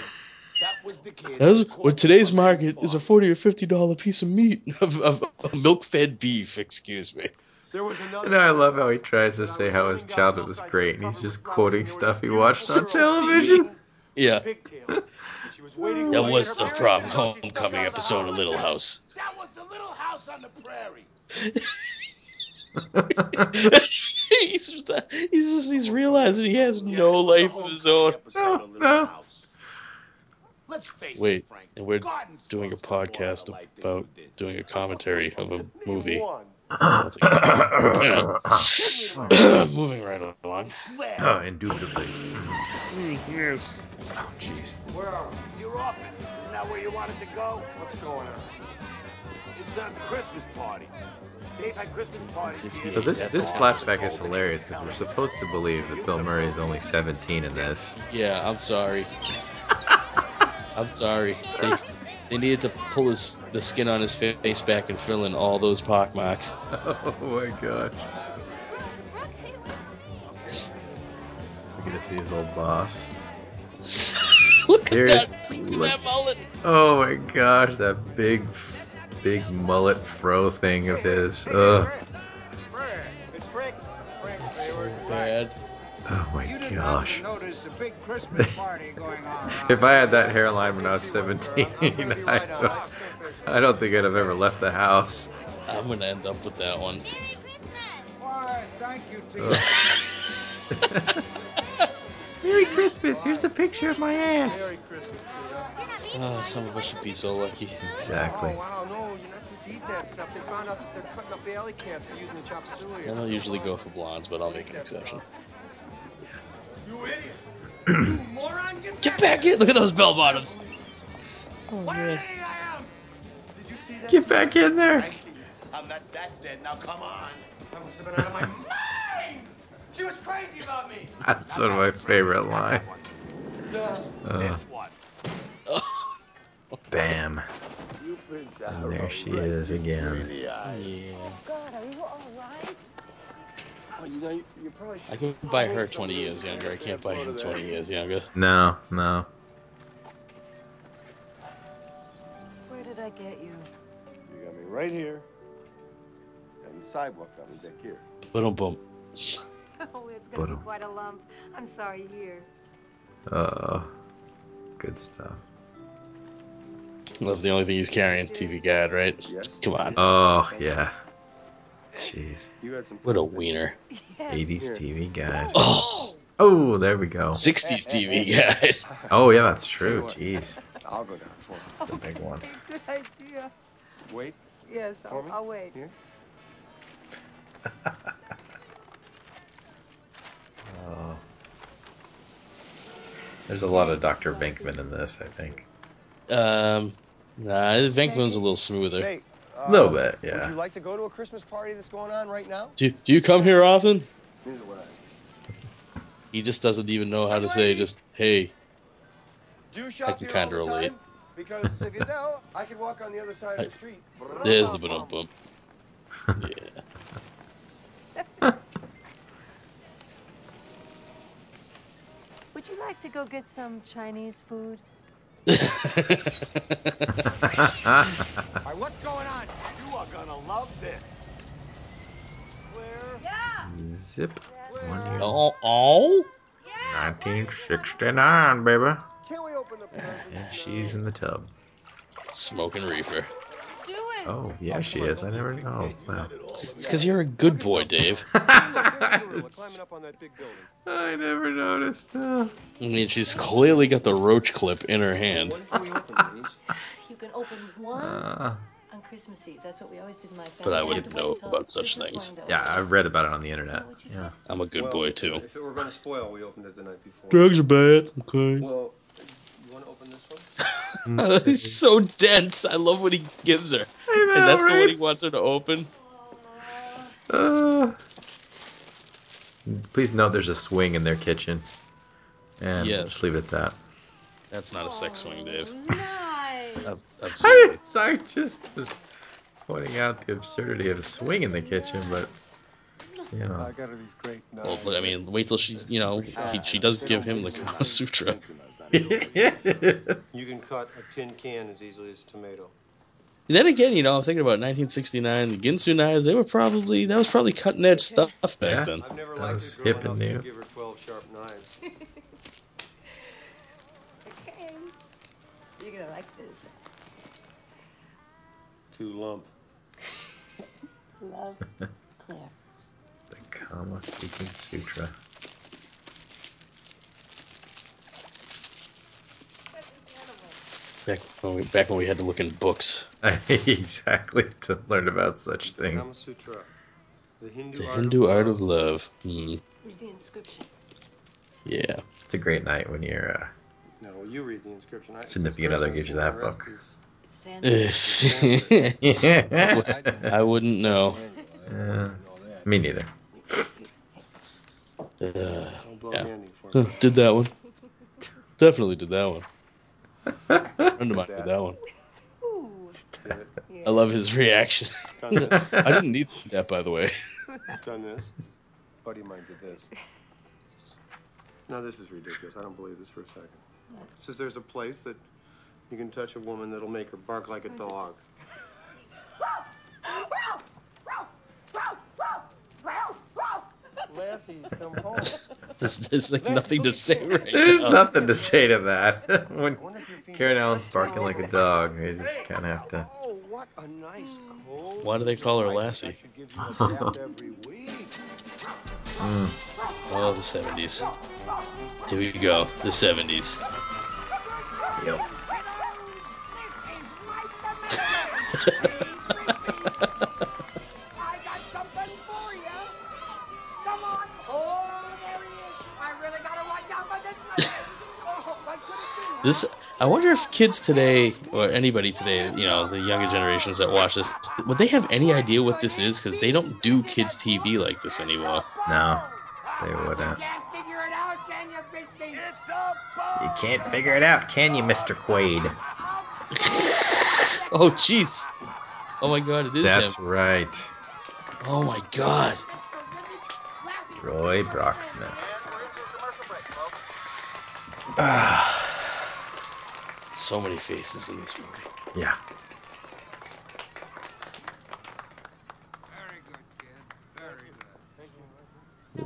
That was the kid. That was, what today's market is a forty or fifty dollar piece of meat of, of, of milk-fed beef. Excuse me. There was another. And I love how he tries to say how his childhood was great, and he's just quoting stuff he watched on television. Yeah. She was waiting That was the parents. prom You know, she homecoming episode of Little House. That was the little house on the prairie. he's just, he's just he's realizing he has no life of his own. Episode of Little House. Let's face Wait, it, Frank. and we're doing a podcast about doing a commentary of a movie. Moving right along. Oh, indubitably. Yes. Oh, jeez. Where are we? It's your office. Isn't that where you wanted to go? What's going on? It's a Christmas party. They've had Christmas parties here. So this this flashback is hilarious because we're supposed to believe that Bill Murray is only 17 in this. Yeah, I'm sorry. I'm sorry. They, they needed to pull his the skin on his face back and fill in all those pock marks. Oh my gosh. We get to see his old boss. Look Here's- at that, look at that mullet. Oh my gosh, that big, big mullet fro thing of his. Ugh. It's Frank. Frank. It's so bad. Oh my gosh. Notice a big Christmas party going on. If I had that hairline when I was 17, I don't, I don't think I'd have ever left the house. I'm gonna end up with that one. Why, thank you, Ugh. Merry Christmas! Here's a picture of my ass. Merry Christmas. Oh, some of us should be so lucky. Exactly. Oh, wow, no, you're not supposed to eat that stuff. They found out that they're cutting up the alley cats for using the chop suey. I don't usually go for blondes, but I'll make an exception. You idiot! you moron! Get, Get back in! Look at those bell bottoms. Oh What man. I am! Did you see that? Get back in there. I'm not that dead. Now come on. I must have been out of my mind! She was crazy about me! That's one of my favorite lines. Uh, This one. bam. And there she is again. Yeah. God, are you all right? Oh, you know, you, you probably should. I can buy her 20 years younger. I can't buy him 20 years younger. No, no. Where did I get you? You got me right here. on the sidewalk fell and back here. Boom, boom. Oh, it's gonna be quite a lump. I'm sorry here. Uh, good stuff. Love the only thing he's carrying, TV Guide, right? Yes. Come on. Oh yeah. Jeez. You had some What a plans, didn't you? wiener. 80s TV guide. Oh, Oh, there we go. 60s TV Guide. Oh yeah, that's true. Jeez, I'll go down for the big one. Good idea. Wait. Yes, For I'll, me? I'll wait. Here. Oh. There's a lot of Dr. Venkman in this, I think. Um, nah, Venkman's a little smoother. Say, uh, A little bit, yeah. Would you like to go to a Christmas party that's going on right now? Do, do you come here often? Neither would I. He just doesn't even know how to say just, hey. Do you shop can kinda relate. Because if you do, I can walk on the other side of the street. There's the bump bump. Yeah. Would you like to go get some Chinese food? All right, what's going on? You are gonna love this. Claire. Yeah. Zip. One year. Oh, oh. 1969, baby. Can we open the And she's in the tub. Smoking reefer. Oh, yeah, she is. I never knew. Oh, wow. It's because you're a good boy, Dave. climbing up on that big building. I never noticed. Uh... I mean, she's clearly got the roach clip in her hand. Can we open these? You can open one Uh, on Christmas Eve. That's what we always did in my family. But I wouldn't know about such Christmas things. yeah, I've read about it on the internet. Yeah. I'm a good Well, boy, too. If it were gonna spoil, we opened it the night before. Drugs are bad. Okay. Well, you want to open this one? He's so dense. I love what he gives her. And that's the one he wants her to open. Uh, please note there's a swing in their kitchen. And we'll Yes. just leave it at that. That's not a sex swing, Dave. Nice. I've, I've seen it. I just was pointing out the absurdity of a swing in the kitchen, but you know. I got her these great Well, knives. but I mean, wait till she's, you know, he, she does give him the Kama Sutra. You can cut a tin can as easily as a tomato. Then again, you know, I'm thinking about 1969. The Ginsu knives, they were probably, that was probably cutting edge stuff back Yeah. then. I've never That liked was a girl hip and enough new. to give her 12 sharp knives. Okay. You're gonna like this. Two lump. Love, Claire. The Kama Freaking Sutra. Back when we, back when we had to look in books. exactly, to learn about such The things. Kama Sutra. The Hindu, The art, Hindu of art of love. Hmm. Read the inscription. Yeah. It's a great night when your uh, No, you read the inscription. I, significant other gives you that book. It's Sanskrit. I wouldn't know. Uh, me neither. Uh, yeah. candy for Huh, me. Did that one. Definitely did that one. Friend of mine did that one. Ooh. Did it. Yeah. I love his reaction. I didn't need that, by the way. Done this. Buddy of mine did this. Now this is ridiculous. I don't believe this for a second. It says there's a place that you can touch a woman that'll make her bark like a What is this? dog. Lassie's come home. There's, there's like nothing to say right There's now. nothing to say to that. when I wonder if you're feeling- Karen Allen's barking like a dog, you just kind of have to. Oh, what a nice cold. Why do they call her Lassie? I should give you a bath every week. Mm. Oh, the 70s. Here we go. The 70s. Yep. This, I wonder if kids today, or anybody today, you know, the younger generations that watch this, would they have any idea what this is? Because they don't do kids' TV like this anymore. No, they wouldn't. Can't figure it out, can you, Bixby? You can't figure it out, can you, Mr. Quaid? Oh, jeez. Oh my god, it is That's him. right. Oh my god. Roy Brocksmith. Ah, So many faces in this movie. yeah. Very good.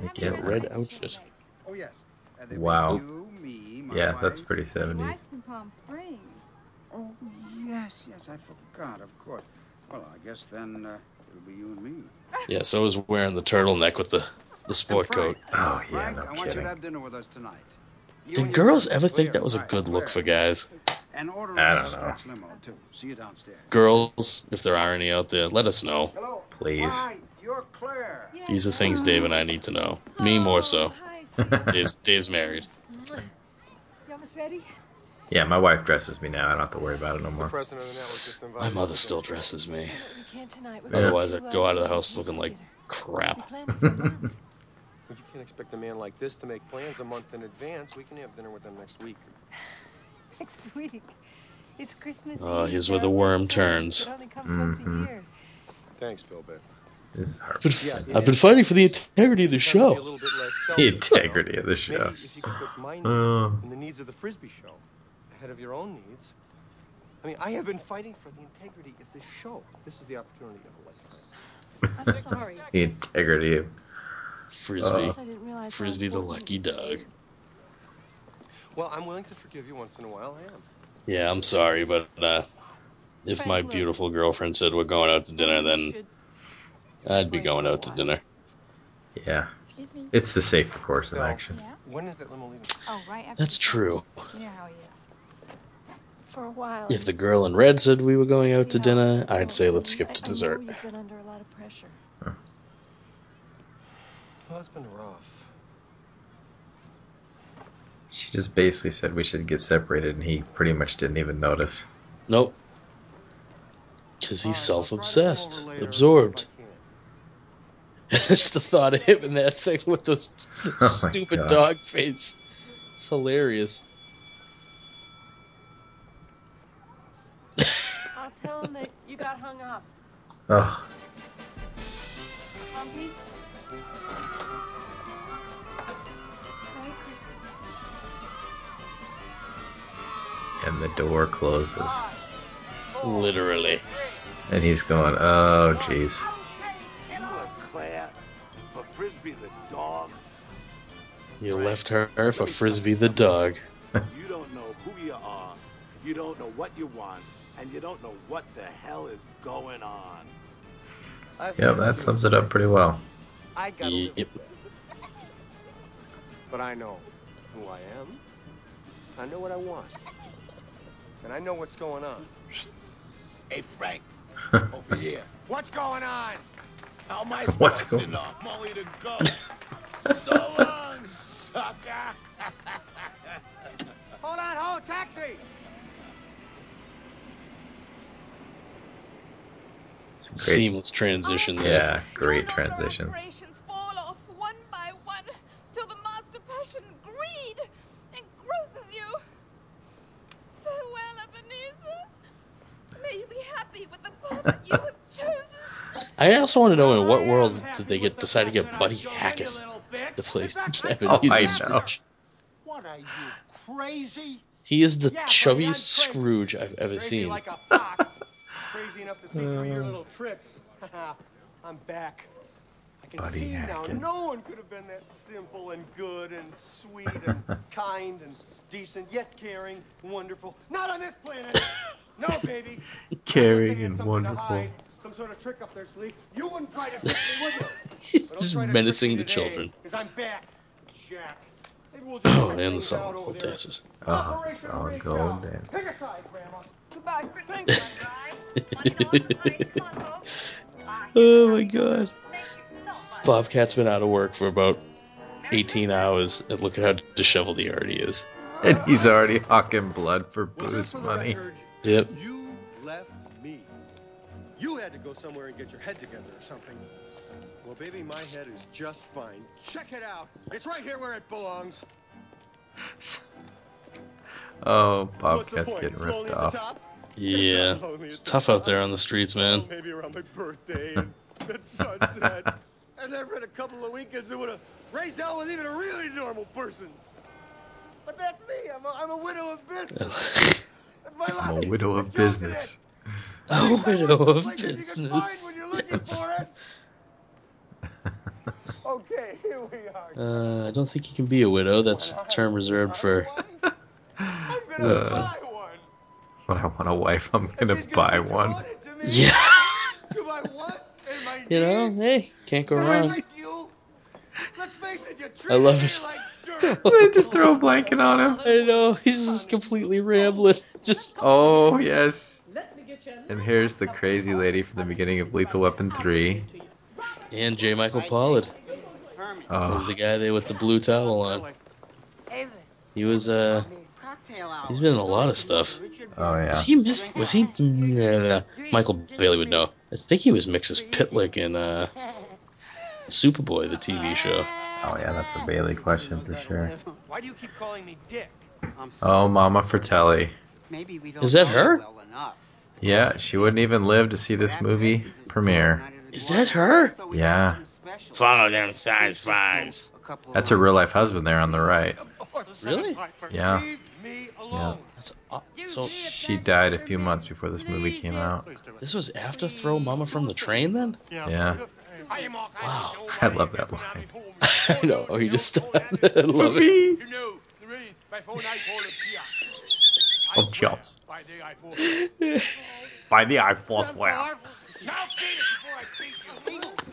It's a red outfit. Oh yes. Wow. You, me, my Yeah, wife. that's pretty 70s. Wife's in Palm Springs. Oh yes, yes, I forgot. Of course. Well, I guess then uh, it'll be you and me. Yeah, so I was wearing the turtleneck with the, the sport Frank, coat. uh, Frank, I want you to have dinner with us tonight. You Did girls wife, ever think that was a good look Claire. for guys? And order I don't know. limo too. See you downstairs. Girls, if there are any out there, let us know. Hello. Please. Hi, you're Claire. These are things Dave and I need to know. Me more so. Dave's, Dave's married. You almost ready? Yeah, my wife dresses me now. I don't have to worry about it no more. President of the network just invited My us mother to still dresses me. We can't tonight. We're Yeah. Otherwise, I'd go uh, out of the house looking like crap. Well, you can't expect a man like this to make plans a month in advance. We can have dinner with them next week. Next week. It's Christmas Oh, Eve. here's where the worm turns. friends. It only comes once a Mhm. Thanks, Philbert. This is hard. But Yeah, I've been fighting for the integrity of the show. little bit less The selfish, you know? integrity of the show. Maybe if you could put my needs Uh. and the needs of the frisbee show ahead of your own needs. I mean, I have been fighting for the integrity of this show. This is the opportunity of a lifetime. I'm sorry. The integrity of Frisbee. Uh, I didn't realize how Frisbee the lucky it was dog. You. Well, I'm willing to forgive you once in a while. I am. Yeah, I'm sorry, but uh, if my Frank, look. beautiful girlfriend said we're going out to dinner, then I'd be going out to dinner. yeah. Excuse me. It's the safer course of Estelle, action. When is that limo leaving? Oh, right after. That's true. You know how he is. For a while. If the girl in red said we were going out to dinner, I'd say let's skip to I dessert. know you've been under a lot of pressure. Well, it's been rough. She just basically said we should get separated, and he pretty much didn't even notice. Nope. Because he's self obsessed, absorbed. Just the thought of him in that thing with those Oh stupid God. dog face. It's hilarious. I'll tell him that you got hung up. Oh, Humpy? The door closes, Literally. and he's going, "Oh, jeez." You and Claire for Frisbee the dog. You left her for Frisbee the dog. You don't know who you are. You don't know what you want, and you don't know what the hell is going on. I've Yep, that sums it up pretty well. I gotta Yep. But I know who I am. I know what I want. And I know what's going on. Hey, Frank, over here. What's going on? How am I What's supposed to going know? Molly to go. so long, sucker. Hold on, hold, taxi! Great, Seamless transition there. yeah, great transitions. Operations fall off one by one till the master passion greed engrosses you. Farewell, Ebenezer. May you be happy with the path that you have chosen. I also want to know in what world did they get decide to get Buddy Hackett to play Oh, I Ebenezer know. Scrooge? What are you, crazy? He is the Yeah, chubbiest crazy. Scrooge I've ever Crazy seen. like a fox. Crazy enough to see through your Uh. little tricks. I'm back. I can Buddy see now. Hackett. No one could have been that simple and good and sweet and kind and decent, yet caring, wonderful. Not on this planet. No, baby. Caring and something to wonderful. Hide, Some sort of trick up their sleeve. You wouldn't try to trick me, would you? He's just menacing the today, children. Cause I'm back, Jack. Maybe we'll just Oh, check and the song. out over dances. Oh, Operation uh-huh. so gold dance. Take a side, Grandma. Goodbye, Frank. oh my god. Bobcat's been out of work for about 18 hours, and look at how disheveled he already is. And he's already hawking blood for booze money. Yep. You left me. You had to go somewhere and get your head together or something. Well, baby, my head is just fine. Check it out. It's right here where it belongs. Oh, Bobcat's getting It's ripped off. Yeah. not lonely It's at the tough out there on the streets, Oh, man. maybe around my birthday and at sunset. and then for a couple of weekends it would have raised hell with even a really normal person. But that's me. I'm a, I'm a widow of business. That's my I'm life. a widow of business. A widow of Places you can find business. when you're looking for it. Okay, here we are. Uh, I don't think you can be a widow. That's a term reserved for. Uh, when I want a wife, I'm gonna buy one. Yeah. To my wants and my You know, hey, can't go wrong. like you. Let's face it, you I love it. they just throw a blanket on him. I know he's just completely rambling. Just Oh yes. And here's the crazy lady from the beginning of Lethal Weapon 3. and J. Michael Pollard Oh. was the guy there with the blue towel on. He was uh, he's been in a lot of stuff. Oh yeah. Was he miss? Was he? Nah, Michael Bailey would know. I think he was Mxyzptlk in uh, Superboy, the TV show. Oh yeah, that's a Bailey question for sure. Why do you keep calling me Dick? Oh, Mama Fratelli. Maybe we Is that her? Yeah, she wouldn't even live to see this movie premiere. Is that her? Yeah. Follow them size fives. That's her real life husband there on the right. Really? Yeah. Yeah. That's so. She died a few months before this movie came out. This was after Throw Mama from the Train, then? Yeah. Wow. I love that line. I know. Oh, you just love it. You know, Lorraine, before nightfall of jobs. By day I forfeit. By the eye force wow. Now beat it before I beat you. Eagles.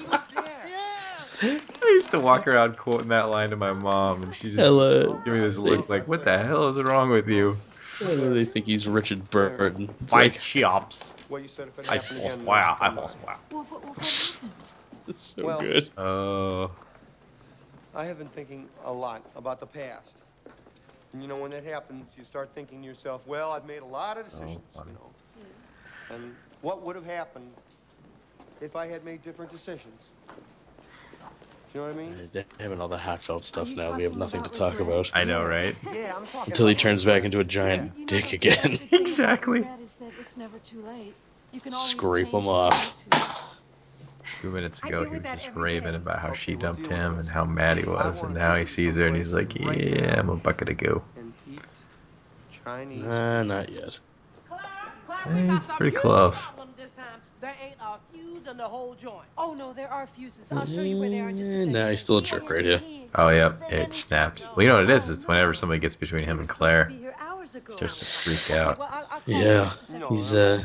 Eagles there. I used to walk around quoting that line to my mom, and she just Hello. give me this look like, "What the hell is wrong with you?" They think he's Richard Burton. It's By like, chops. Well, you said if I happened force wow. I come force wow. Well, what, what happened? it's so Well- good. Oh. I have been thinking a lot about the past. And you know, when that happens, you start thinking to yourself, well, I've made a lot of oh, decisions, funny. you know. And what would have happened if I had made different decisions? You know what I mean? They're having all the heartfelt stuff now. We have nothing to talk regret? about. I know, right? Yeah, I'm talking Until he turns back into a giant You know, dick again. the thing about Exactly. regret is that it's never too late. You can always Scrape change 'em if you off. Need to. Two minutes ago, he was just raving day. about how she dumped him and how mad he was, and now he sees her and he's like, someplace right "Yeah. I'm a bucket of goo." And eat Chinese. Nah, not yet. Clara, Clara, Eh, we got it's pretty close. this time. There ain't a fuse in the whole joint. Oh no, there are fuses. I'll show you where they are in just a Eh, second. Nah, he's still a jerk right here. Oh, yep, it snaps. Well, you know what it is? It's whenever somebody gets between him and Claire, Be here hours ago. starts to freak out. Well, I'll, I'll call you in Yeah, just a second. he's uh,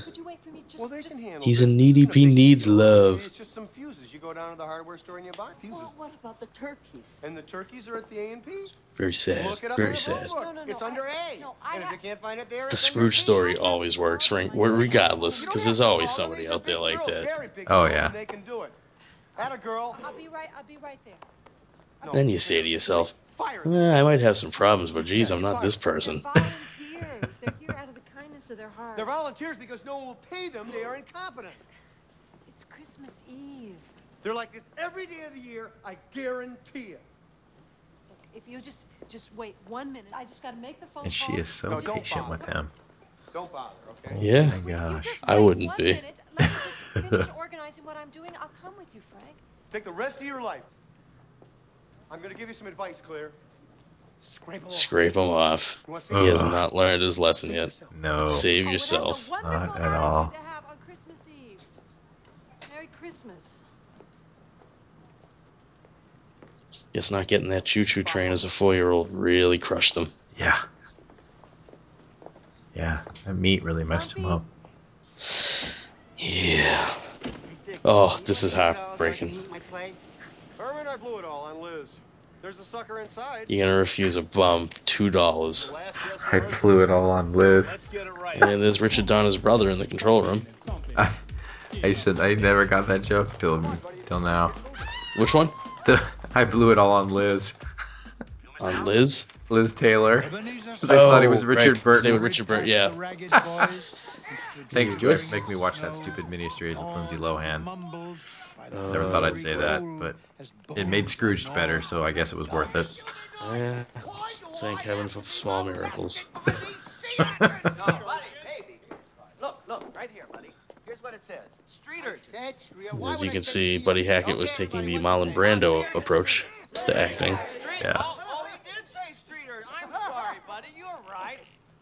Could you wait for me just, Well, they just can handle he's a needy. It's He needs deal. love. It's just some fuses. You go down to the hardware store and you buy fuses. Well, what about the turkeys? And the turkeys are at the A and P. Very sad. Look it up Very sad. No, no, no, It's under I- A. no, I and if you can't find it there, The it's Scrooge B. story always works, right? regardless, because there's always somebody out there like that. Oh, yeah. They can do it. At a girl. I'll be right. I'll be right there. No, Then you say to yourself, eh, I might have some problems, but geez, I'm not this person. Of the kindness of their heart. They're volunteers because no one will pay them. They are incompetent. It's Christmas Eve. They're like this every day of the year. I guarantee it. Look, if you just just wait one minute, I just got to make the phone And she is so No, patient with him. Don't bother, okay? Oh yeah, Oh my gosh. I wouldn't one be. Minute. Let me just finish organizing what I'm doing. I'll come with you, Frank. Take the rest of your life. I'm going to give you some advice, Claire. Scrape 'em off. Scrape him off. You want He has not learned his lesson Save yet. yourself. No. Save Oh, yourself. well, that's a wonderful Not at all. to have on Christmas Eve. Merry Christmas. Guess not getting that choo-choo train as a four-year-old really crushed him. Yeah. Yeah, that meat really messed him up. Yeah. Oh, this is heartbreaking. Herman, I blew it all on Liz. There's a sucker inside. You're gonna refuse a bum two dollars. I blew it all on Liz. And there's Richard Donner's brother in the control room. I, I said I never got that joke till till now. Which one? The, I blew it all on Liz. On Liz? Liz Taylor. 'Cause I thought he was Oh, Richard right. His name was Burton. Richard Burton. Yeah. Thanks, George, for making me watch that stupid miniseries with Lindsay Lohan. Never thought I'd say that, but it made Scrooge better, so I guess it was worth it. Yeah. Thank heaven for small miracles. No, buddy, baby. Look, look, right here, buddy. Here's what it says. Street urchin. As you can see, Buddy Hackett was taking the Marlon Brando approach to acting. Yeah. Oh, oh, he did say street urchin. I'm sorry, buddy. You're right.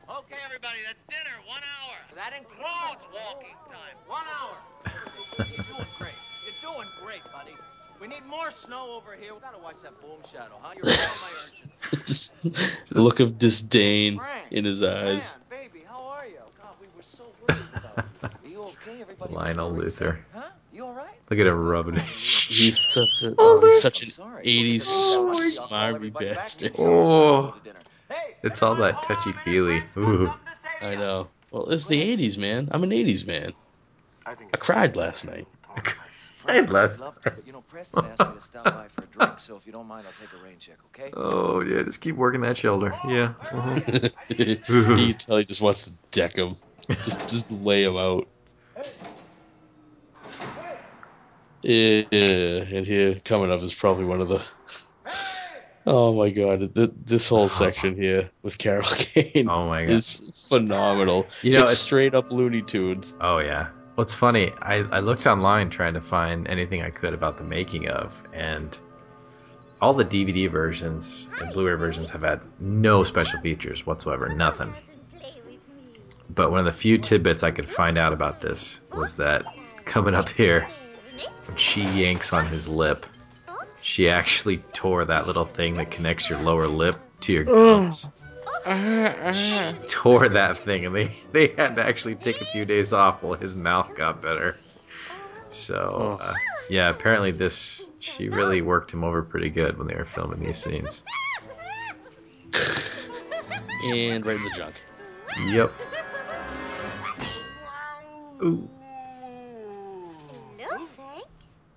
Okay, everybody, that's dinner. One hour. That includes walking time. One hour. You're doing great. You're doing great, buddy. We need more snow over here. We gotta watch that boom shadow, huh? You're my urchin. Just look of disdain in his eyes. Baby, how are you? God, we were so worried about you. Are you okay? Everybody Lionel Luthor. Huh? You all right? Look at him rubbing it. He's such a oh, he's such an '80s smarmy bastard. Oh, it's all that touchy feely. Ooh. I know. Well, it's the '80s, man. I'm an '80s man. I cried last night. Frank, I'd love to, but you know, Preston asked me to stop by for a drink, so if you don't mind, I'll take a rain check, okay? Oh yeah, just keep working that shoulder. Yeah. uh-huh. you can tell he just wants to deck him. Just just lay him out. Yeah, and here coming up is probably one of the. Oh my god, th- this whole section here with Carol Kane Oh my god. is phenomenal. You know, it's, it's- straight up Looney Tunes. Oh yeah. What's funny, I, I looked online trying to find anything I could about the making of, and all the DVD versions and Blu-ray versions have had no special features whatsoever, nothing. But one of the few tidbits I could find out about this was that coming up here, when she yanks on his lip, she actually tore that little thing that connects your lower lip to your gums. She tore that thing, and they they had to actually take a few days off while his mouth got better. So uh, yeah, apparently this she really worked him over pretty good when they were filming these scenes. And right in the junk. Yep. Ooh. Hello, Frank.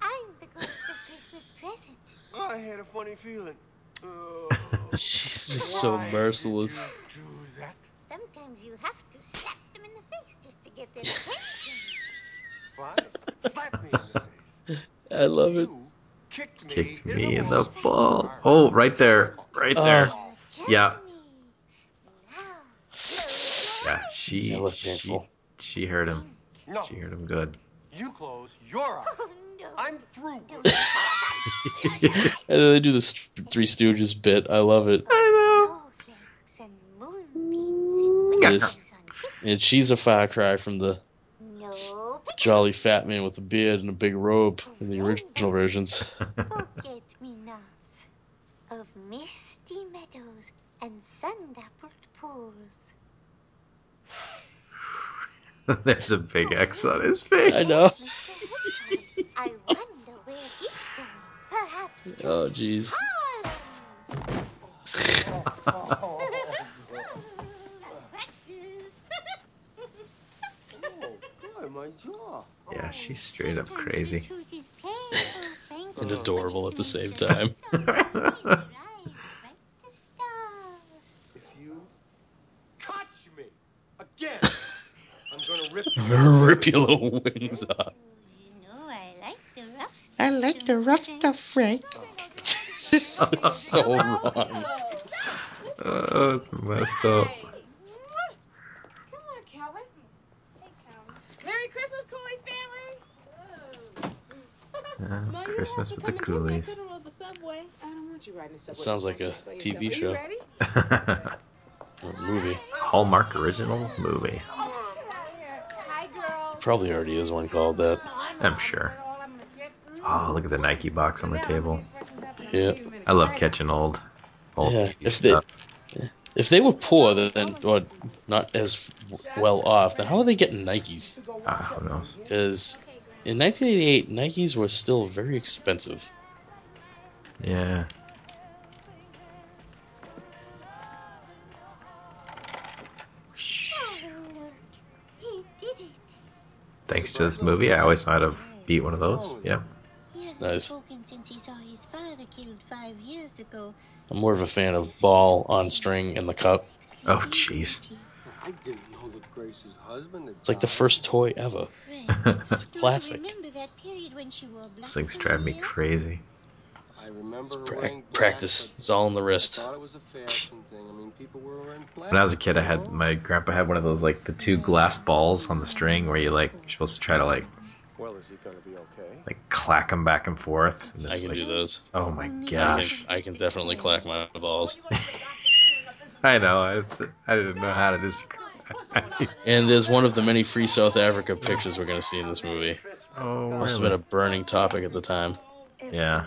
I'm the ghost of Christmas present. I had a funny feeling. She's just so merciless. Do that. Sometimes you have to slap them in the face just to get their attention. Fine. Slap me in the face. I love it. Kicked me. Kicked me in the ball. Oh, right there, right there. Oh, yeah. Yeah, she she she hurt him. She hurt him good. You close your oh, eyes. I'm through. Oh, and then they do this Three Stooges bit. I love it. I This, and she's a far cry from the jolly fat man with a beard and a big robe in the original versions. Forget me nots of misty meadows and sun-dappled pools. There's a big X on his face. I know. I wonder where he's going. Perhaps Oh, jeez. Boy, my jaw. Yeah, she's straight up crazy. truth is painful, Frank. And adorable at the same time. If you touch me again, I'm gonna rip you. gonna your little wings off. No, I like the rough I like the rough stuff, Frank. so wrong. Oh, it's messed up. Come on, Calvin. Hey, Calvin. Merry Christmas, Cooley family. Yeah, Christmas with the Cooleys. on the subway. I don't want you riding the subway. Sounds like a. TV show. ready? Or movie. Hallmark original movie. Probably already is one called that. I'm sure. Oh, look at the Nike box on the table. Yeah. I love catching old, old Yeah, 80s if they- If they were poor, then or not as well off, then how are they getting Nikes? Ah, who knows? Because in 1988, Nikes were still very expensive. Yeah. Thanks to this movie, I always thought I'd beat one of those. Oh, yeah. He hasn't Nice. spoken since he saw his father killed five years ago. I'm more of a fan of ball on string in the cup. Oh, jeez. I didn't know that Grace's husband had It's like the first toy ever. It's a classic. Remember that period when she wore black These things drive me crazy. I remember her Pra- wearing black, practice. It's all in the wrist. I thought it was a fashion thing. I mean, people were wearing black. When I was a kid, I had my grandpa had one of those like the two glass balls on the string where you like you're supposed to try to like Well, is he gonna be okay? like clack them back and forth. And I can like, do those. Oh my I gosh! can, I can definitely clack my balls. I know. I, just, I didn't know how to describe. And there's one of the many free South Africa pictures we're going to see in this movie. Oh, Must have been a burning topic at the time. Yeah.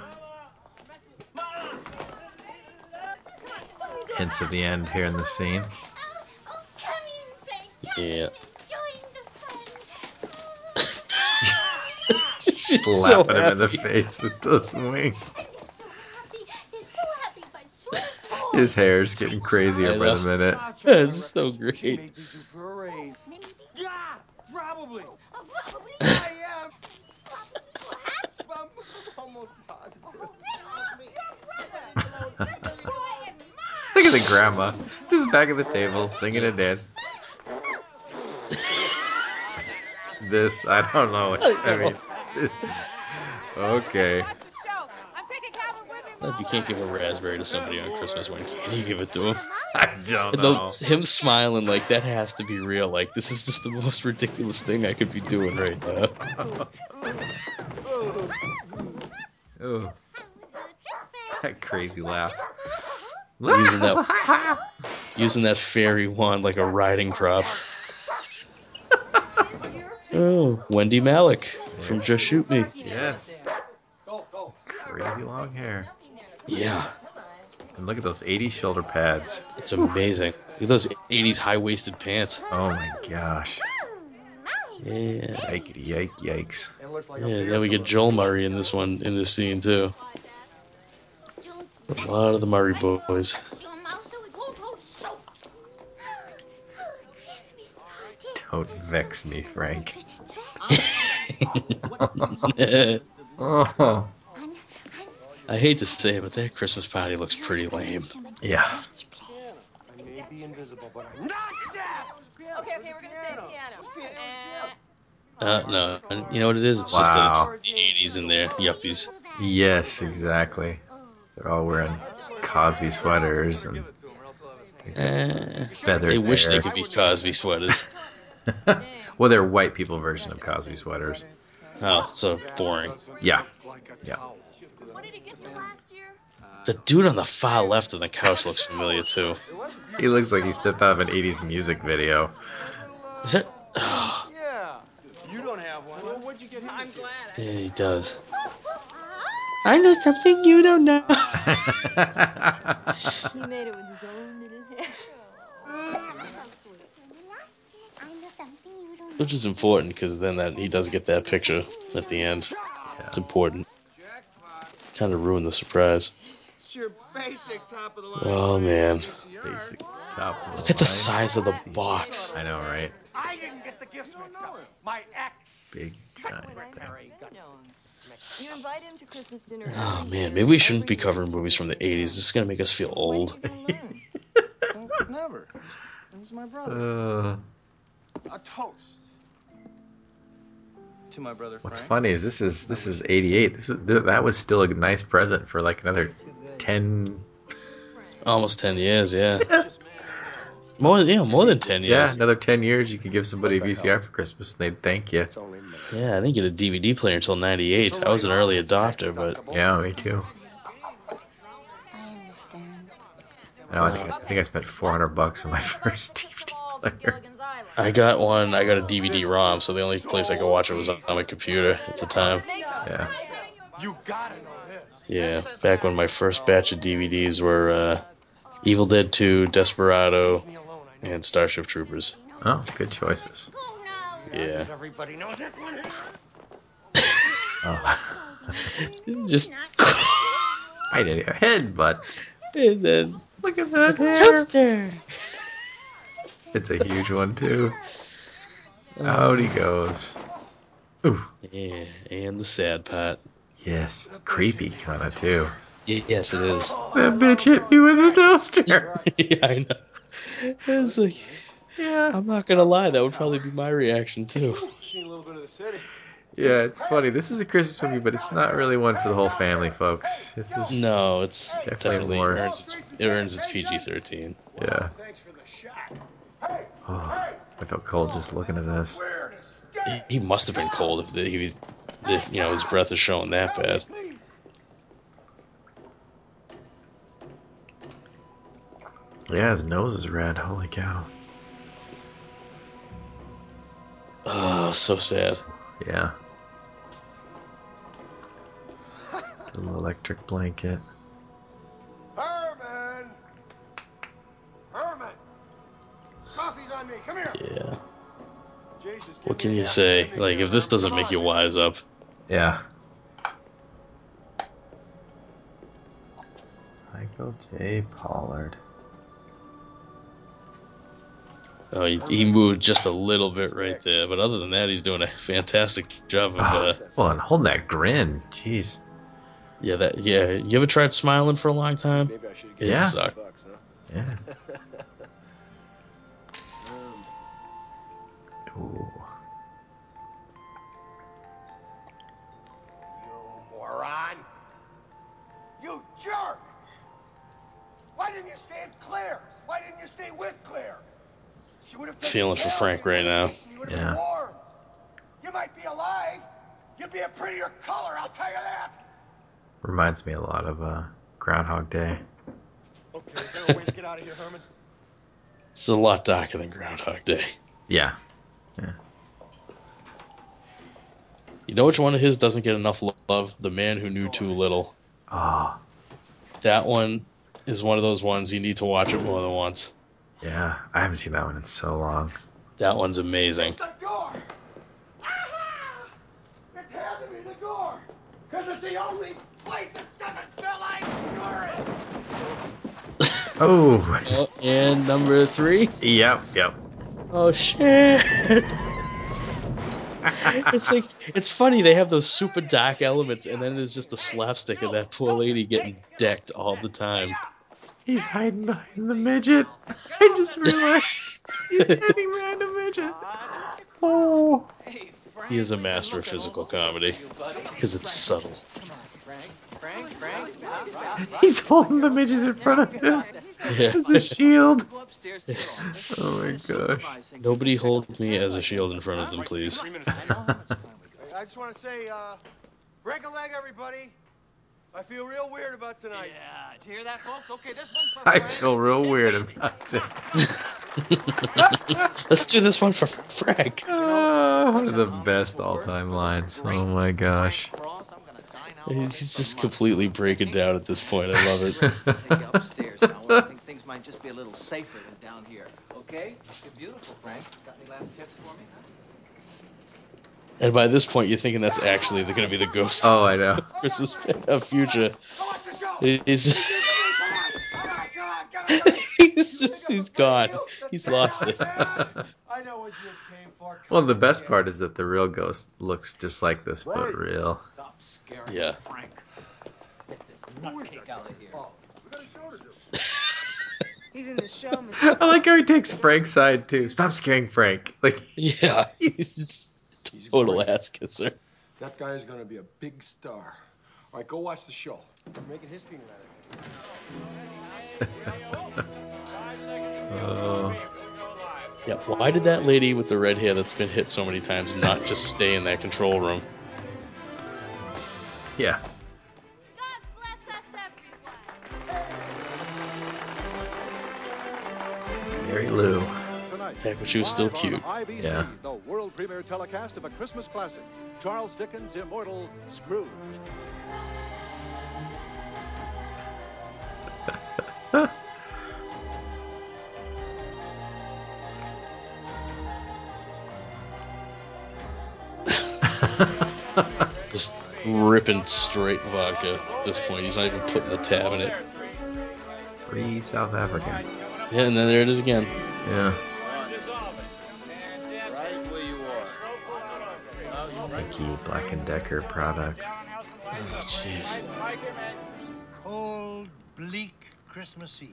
Hints of the end here in the scene. Yeah. Slapping him in the face with those wings. His hair's getting crazier by the minute. That's so great. She made me do for a raise. Yeah, probably. I'm almost positive. Look at the grandma, just back at the table, singing and dancing. This, I don't know. I mean, this, okay. You can't give a raspberry to somebody on Christmas, when can you give it to him? I don't know. the, him smiling like that has to be real. Like this is just the most ridiculous thing I could be doing right now. oh. That crazy laugh. Using that using that fairy wand like a riding crop. Oh, Wendie Malick from Just Shoot Me. Yes. Crazy long hair. Yeah, And look at those 80s shoulder pads. it's amazing. Look at those '80s high-waisted pants. Oh my gosh. Yeah, Yikety yike yikes. yeah. Then we get Joel Murray in this one in this scene too. A lot of the Murray boys. Don't vex me, Frank. I hate to say it, but that Christmas party looks pretty lame. Yeah. I may be invisible, but I'm not dead. Okay, okay, we're gonna say piano. Uh, no, you know what it is? It's Wow. just that it's the '80s in there, yuppies. Yes, exactly. They're all wearing Cosby sweaters and Eh, feathered they wish they could be Cosby sweaters. well, they're white people version of Cosby sweaters. Oh, so boring. Yeah. Yeah. What did he get for last year? The dude on the far left of the couch looks familiar too. He looks like he stepped out of an 80s music video. Is it? Yeah. You don't have one. Well, what'd you get him? I'm glad. Yeah, he does. I know something you don't know. He made it with his own little hair. Which is important because then that he does get that picture at the end. It's important. Kind of ruined the surprise. It's your basic top of the line. Oh man, Basic look at the size of the box. I know, right? I didn't get the gifts mixed up. My ex. Big giant thing. You invite him to Christmas dinner. Oh man, maybe we shouldn't be covering movies from the '80s. This is gonna make us feel old. Never. It was my brother. Uh, A toast. To my brother what's funny is this is this is 88. This is, that was still a nice present for like another 10 Almost ten years, yeah. More, yeah, more than ten years. Yeah, another 10 years you could give somebody a VCR for Christmas and they'd thank you. Yeah, I didn't get a DVD player until '98. I was an early adopter, but Yeah, me too. I, know, I, think, I think I spent 400 bucks on my first DVD player. I got one. I got a DVD-ROM, so the only place I could watch it was on my computer at the time. Yeah. You gotta. Yeah, back when my first batch of DVDs were uh, Evil Dead 2, Desperado, and Starship Troopers. Oh, good choices. Yeah. Everybody knows this one. Oh. Just I did a headbutt. and then Look at that hair. Toaster. It's a huge one too. Out he goes. Ooh. Yeah, and the sad part. Yes. Creepy kind of too. Yes, it is. That bitch hit me with a toaster. yeah, I know. It's like, yeah. I'm not gonna lie, that would probably be my reaction too. Seen a little bit of the city. Yeah, it's funny. This is a Christmas movie, but it's not really one for the whole family, folks. This is No, it's Definitely definitely, more- earns its, it earns its PG-13. yeah. Thanks for the shot. Oh, I felt cold just looking at this. He, he must have been cold if the, he was, the, you know, his breath is showing that bad. Yeah, his nose is red. Holy cow. Oh, so sad. Yeah. A electric blanket. Herman! Herman! Coffee's on me. Come here. Yeah. Jesus, What can you say? Like, if this doesn't make you wise up, Yeah. Michael J. Pollard. Oh, he, he moved just a little bit right there. But other than that, he's doing a fantastic job of. Uh, Well, and holding that grin. Jeez. yeah, that. Yeah, you ever tried smiling for a long time? Maybe I should It Yeah. sucked. bucks, huh? Yeah. Um, Ooh. you moron! You jerk! Why didn't you stand clear? Why didn't you stay with Claire? She would have taken Feeling for Frank right now. You would have Yeah. You might be alive. You'd be a prettier color, I'll tell you that. Reminds me a lot of uh, Groundhog Day. Okay, is there a way to get out of here, Herman? It's a lot darker than Groundhog Day. Yeah. You know which one of his doesn't get enough love? The Man Who Knew Too Little. Oh, That one is one of those ones you need to watch it more than once. Yeah. I haven't seen that one in so long. That one's amazing. The door! Aha! It's handing me the door! Because it's the only place that doesn't smell like urine! Oh. Oh, and number three. Yep, yep. Oh shit! it's like it's funny they have those super dark elements, and then there's just the slapstick of that poor lady getting decked all the time. He's hiding behind the midget. I just realized he's hiding behind a midget. Oh. He is a master of physical comedy because it's subtle. He's holding the midget in front of him Yeah. as a shield. Go upstairs to your office. Oh my gosh. Nobody hold me as a shield in front of them, please. I just want to say, uh, break a leg, everybody. I feel real weird about tonight. Yeah, did you hear that, folks? Okay, this one's for I Frank. feel real weird about it. Let's do this one for Frank. One of the best all-time lines. Oh my gosh. He's just completely breaking down at this point. I love it. Upstairs now, I think things might just be a little safer than down here. Okay? You're beautiful, Frank. Got any last tips for me? Huh? And by this point, you're thinking that's actually going to be the ghost. Oh, I know. Christmas of future. Go watch the show. He's, Come on, all right, come on, come on. he's just he's gone. He's lost it. I know what you came for. Well, the best part is that the real ghost looks just like this, but real. Yeah. Frank. Get this nutcake out of here. Oh, we got a show to do. He's in the show, I like how he takes Frank's side too. Stop scaring Frank. Like, Yeah, he's a total ass kisser. That guy is going to be a big star. All right, go watch the show. We're making history tonight. oh, Yeah, why did that lady with the red hair that's been hit so many times not just stay in that control room? yeah. God bless us, everyone. Mary Lou. Tonight, Back when she was still cute. IBC, Yeah. the world premiere telecast of a Christmas classic, Charles Dickens' immortal Scrooge. Just ripping straight vodka at this point. He's not even putting the tab in it. Free South Africa. Yeah, and then there it is again. Yeah. Black and Decker products. Oh, jeez. Cold, bleak Christmas Eve.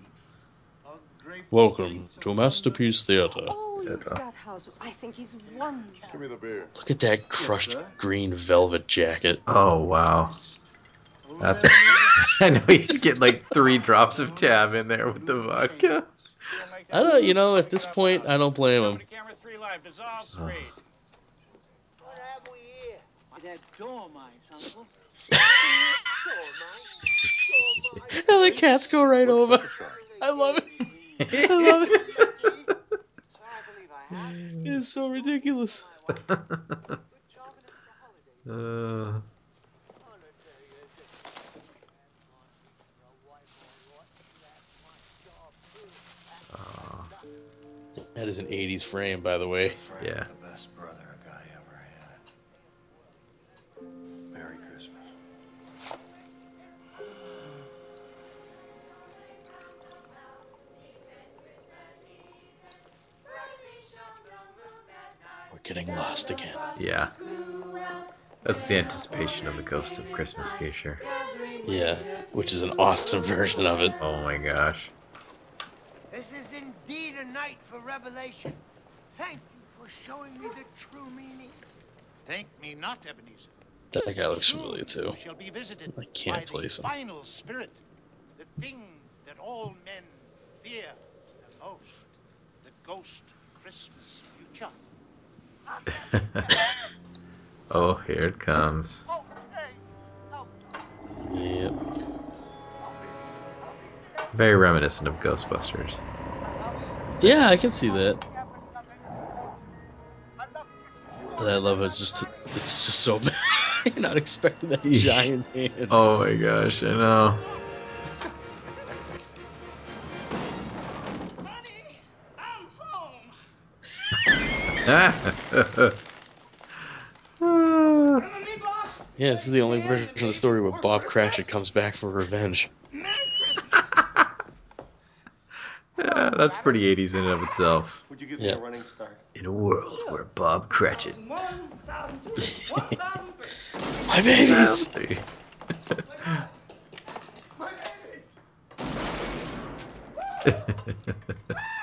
Welcome to Masterpiece Theater. Oh, look at that house. I think it's wonderful. Give me the beer. Look at that crushed green velvet jacket. Oh wow. That's. I know he's getting like three drops of tab in there with the vodka. I don't, you know, at this point, I don't blame him. Camera three live, dissolve Oh. They're dormice, Uncle. and the cats go right over. I love it. I love it. It's so ridiculous. Uh. That is an 80s frame, by the way. Yeah. Getting lost again. Yeah. That's the anticipation of the Ghost of Christmas Future. Yeah, which is an awesome version of it. Oh my gosh. This is indeed a night for revelation. Thank you for showing me the true meaning. Thank me not, Ebenezer. That guy looks familiar too. Shall be visited I can't by place the him. final spirit, the thing that all men fear the most, the ghost of Christmas future. oh, here it comes. Yep. Very reminiscent of Ghostbusters. Yeah, I can see that. But I love it. It's just it's just so bad. You're not expecting that giant hand. Oh my gosh, I know. Yeah, this is the only version of the story where Bob Cratchit comes back for revenge. Yeah, that's pretty 80s in and of itself. Would you give Yeah. me a running start? In a world where Bob Cratchit. My babies! Can't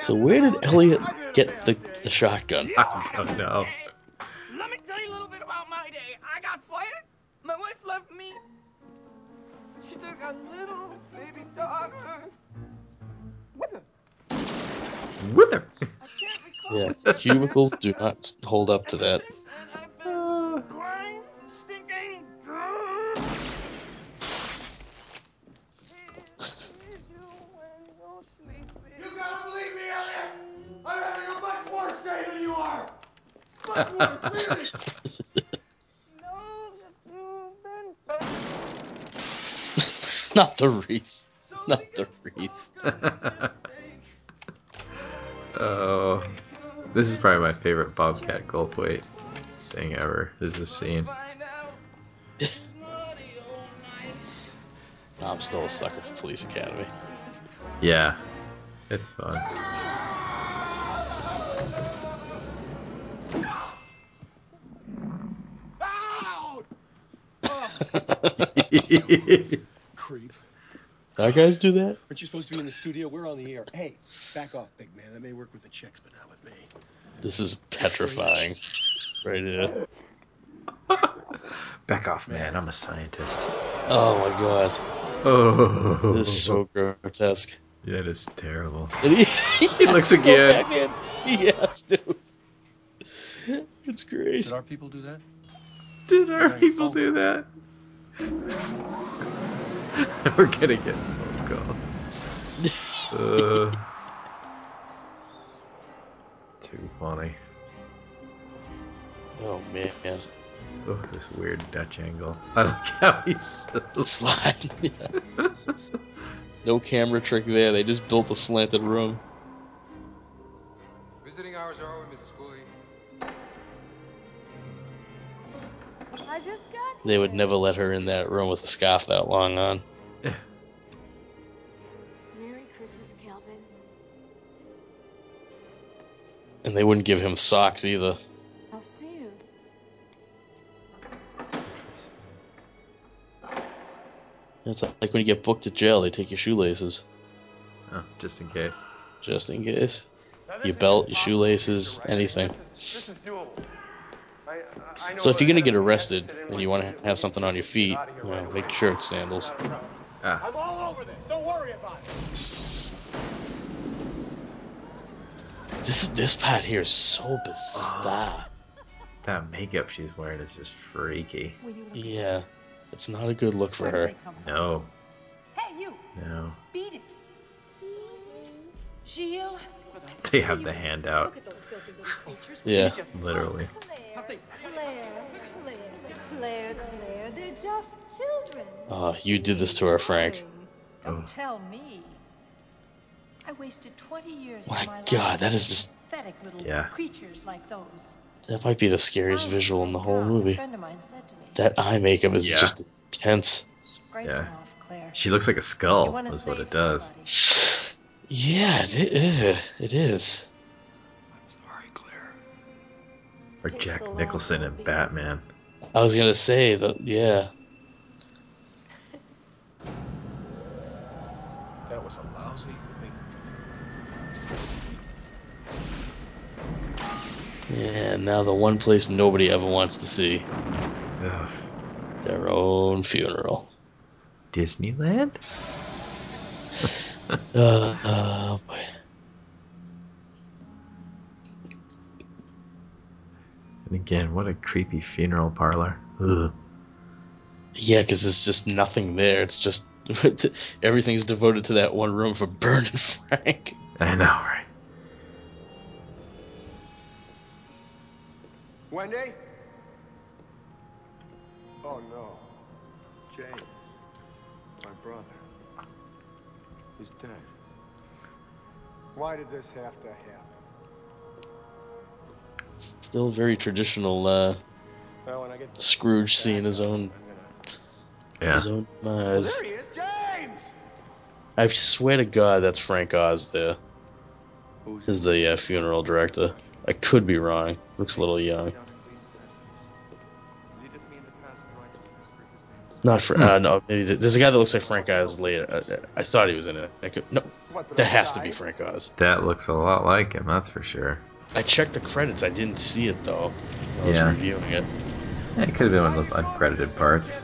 So where did Elliot get the, the shotgun? I don't know. Let me tell you a little bit about my day. I got fired. My wife left me. She took a little baby daughter with her. With her. Yeah, cubicles do not hold up to that. Not the wreath. Not the wreath. Oh, this is probably my favorite Bobcat Goldthwait thing ever. This is this scene? I'm still a sucker for Police Academy. Yeah, it's fun. Creep. Our guys do that? Aren't you supposed to be in the studio? We're on the air. Hey, back off, big man. That may work with the chicks, but not with me. This is petrifying. Right here. Back off, man. I'm a scientist. Oh my god. Oh, This is so grotesque. That is terrible. And he, He looks has to go again. back in. He has to. It's great. Did our people do that? Did our people do that? We're gonna get phone calls. uh, too funny. Oh man. Oh, this weird Dutch angle. I like how he's sliding. Yeah. No camera trick there. They just built a slanted room. Visiting hours are They would never let her in that room with a scarf that long on. Merry Christmas, Calvin. And they wouldn't give him socks either. I'll see you. It's like when you get booked at jail, they take your shoelaces. Oh, just in case. Just in case. Your belt, your shoelaces, anything. This is doable. I, I know So if you're gonna get arrested and you want to have something on your feet, you know, make sure it's sandals. Ah, I'm all over this. Don't worry about it. This this part here is so bizarre. that makeup she's wearing is just freaky. Yeah, it's not a good look for her. No, Hey, you! no. Beat it! Gilles? They have the hand out. Look at those filthy little creatures. Yeah. Literally. Oh, you did this to her, Frank. Don't tell me. I wasted 20 years My my God, that is just- Yeah. creatures like those. That might be the scariest visual in the whole movie. friend of mine said to me, That eye makeup is Yeah. just intense. "Scrape Yeah. off, She looks like a skull, wanna is what it does. Yeah, it, it, uh, it is. Or Jack Nicholson in Batman. I was gonna say that. Yeah. That was a lousy thing Yeah. Now the one place nobody ever wants to see. Ugh. Their own funeral. Disneyland? Uh, oh boy. And again, what a creepy funeral parlor. Ugh. Yeah, because there's just nothing there. It's just everything's devoted to that one room for Bern and Frank. I know, right? Wendy? Oh no. James. My brother. He's dead. Why did this have to happen? Still very traditional. Uh, Well, when I get Scrooge seeing his own, Yeah. his own demise. There he is, James! I swear to God, that's Frank Oz there. Is the uh, funeral director? I could be wrong. Looks a little young. Not for hmm. uh, no. Maybe th- there's a guy that looks like Frank Oz later. I, I thought he was in it. I could, no, that has to be Frank Oz. That looks a lot like him, that's for sure. I checked the credits. I didn't see it though. I was Yeah. reviewing it. Yeah, it could have been one of those uncredited parts.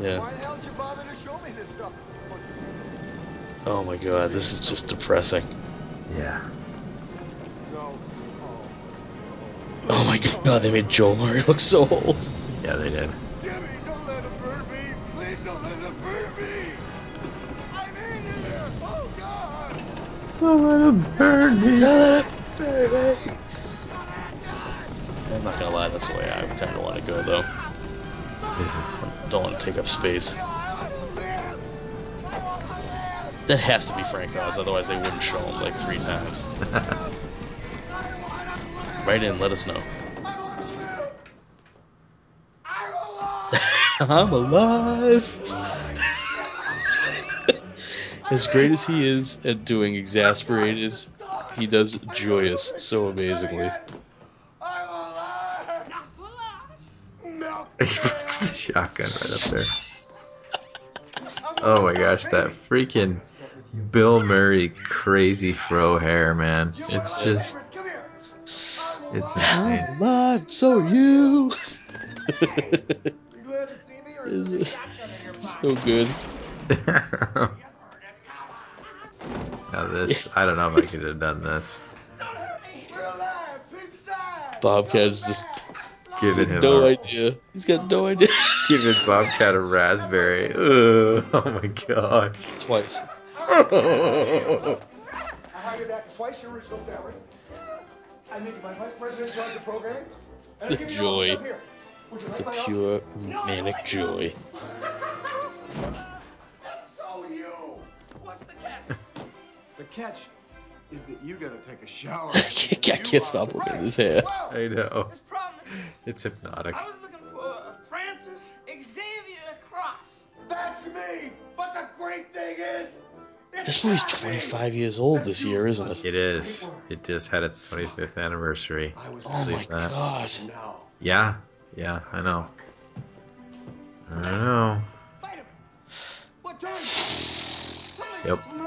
Yeah. Why the hell did you bother to show me this stuff? Oh my God, this is just depressing. Yeah. Oh my God, they made Joel Murray look so old. Yeah, they did. Don't let him burn me. I'm not gonna lie, that's the way I kind of want to go though. Don't want to take up space. That has to be Frank Oz, otherwise they wouldn't show him like three times. Write in, let us know. I'm alive. As great as he is at doing exasperated, he does joyous so amazingly. he puts the shotgun right up there. Oh my gosh, that freaking Bill Murray crazy fro hair, man. It's just. It's insane. I'm alive, so are you. so good. now this, I don't know if I could have done this. Bobcat's just Giving him no a, idea. He's got no idea. giving Bobcat a raspberry. Ugh, oh my god. Twice. I hired you back twice your original salary. I made you my vice president in charge of programming. And The give you all joy. stuff here. Would you like The my office? pure manic joy. So you! What's the catch? The catch is that you gotta take a shower. I can't, I stop looking at his hair. I know. It's hypnotic. I was looking for uh, Francis Xavier Cross. That's me! But the great thing is, This movie's 25 years old this year, isn't it? It is. It just had its 25th anniversary. Oh my Believe that. god. Yeah, yeah, I know. I know. What time? Yep.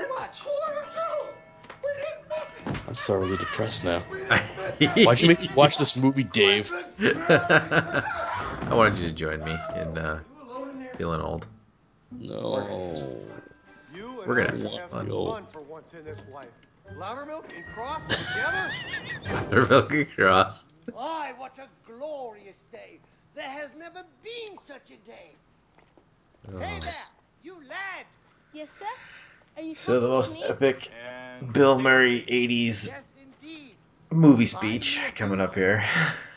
I'm thoroughly depressed now. Why'd you make me watch this movie, Dave? I wanted you to join me in uh, feeling old. No. We're gonna I have some fun. some fun for once in this life. Loudermilk and Cross together? They're Cross. Aye, what a glorious day. There has never been such a day. Say there, you lad. Yes, sir? Are you So the most me? epic Bill Murray 80s movie speech coming up here.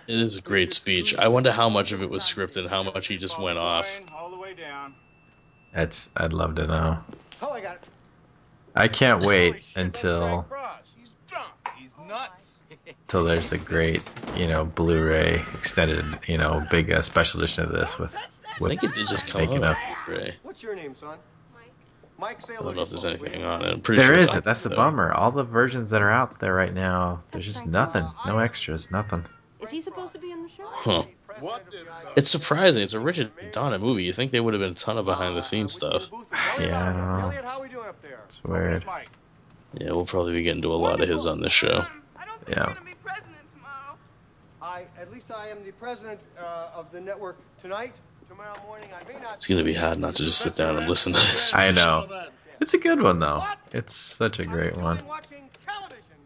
It is a great speech. I wonder how much of it was scripted and how much he just went off. All the way down. That's I'd love to know. Oh, I got it. I can't wait until He's drunk. He's nuts. until there's a great you know Blu-ray extended you know big uh, special edition of this with I think it did just come making up. What's your name, son? Mike. Mike, say I don't know if there's your folks, will anything on it. I'm pretty There sure isn't. That's the though. bummer. All the versions that are out there right now, there's just nothing. No extras. Nothing. Is he supposed to be in the show? Huh. It's surprising. It's a Richard Donner movie. You think there would have been a ton of behind the scenes stuff. Yeah, I don't know. Elliot, how we doing up there? It's weird. Yeah, we'll probably be getting to a lot of his on this show. Yeah. I, at least I am the president uh, of the network tonight. Tomorrow morning, I may not. It's gonna be hard not to just sit down and listen to this. I know. It's a good one though. It's such a great one. Watching television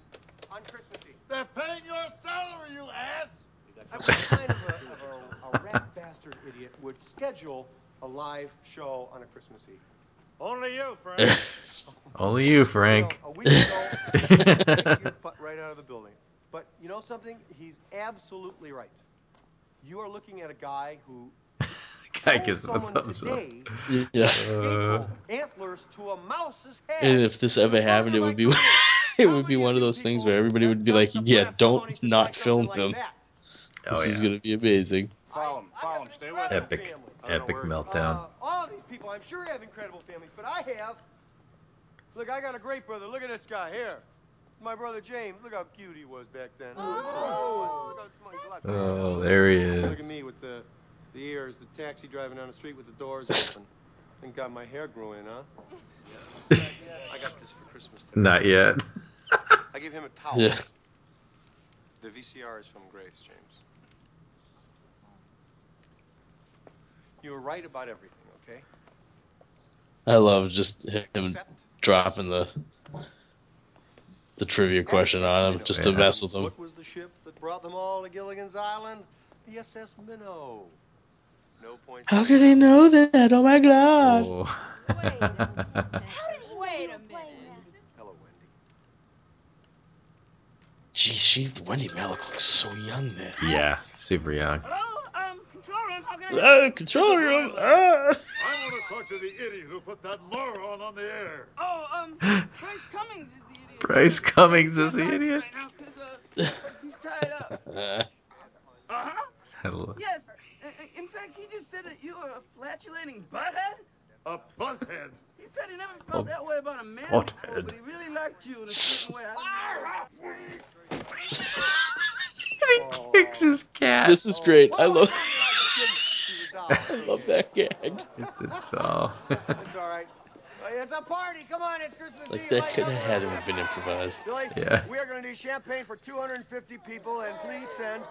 on Christmas Eve. They're paying your salary, you ass. I what kind of a, of a, a rat bastard idiot would schedule a live show on a Christmas Eve? Only you, Frank. Only you, Frank. A week ago, you put right out of the building. But you know something? He's absolutely right. You are looking at a guy who Guy told gives it a someone thumbs up. Yeah. Uh, antlers to a mouse's head. And if this ever happened, it would be it would be one of those things where everybody would be like, "Yeah, don't not film him. Oh, This is gonna be amazing." Follow him. Follow him. Stay with him. Epic, epic meltdown. Uh, all these people, I'm sure, have incredible families, but I have. Look, I got a great brother. Look at this guy here. My brother James. Look how cute he was back then. Oh, look how smart- he's a lot smarter Oh, there he is. Look at me with the the ears, the taxi driving down the street with the doors open. Thank God my hair grew in, huh? I got this for Christmas. Today. Not yet. I gave him a towel. Yeah. The VCR is from Grace, James. You were right about everything, okay? I love just him dropping the the trivia question on him just to mess with him. What was the ship that brought them all to Gilligan's Island? The SS Minnow. No points. How could he know that? Oh my god! Oh. Wait a minute. Hello, Wendy. Geez, she Wendie Malick looks so young there. yeah, super young. Hello, um, control room. How can I Ah, control room. Ah. I want to talk to the idiot who put that moron on the air. Oh, um, Bryce Cummings is the idiot. Brice Cummings is the idiot. Right now, 'cause, uh, he's tied up. Uh, Uh-huh. Yes. I- i- In fact, he just said that you were a flatulating butthead. A butthead. He said he never felt A that way about a man butthead. before, but he really liked you in a certain way. I he kicks his cat. this is great. I love She's a doll. I love that gag. It's a doll. It's all right. It's a party. Come on, it's Christmas Like Eve. that could up have had to have been improvised. Billy, Yeah. we are going to need champagne for 250 people, and please send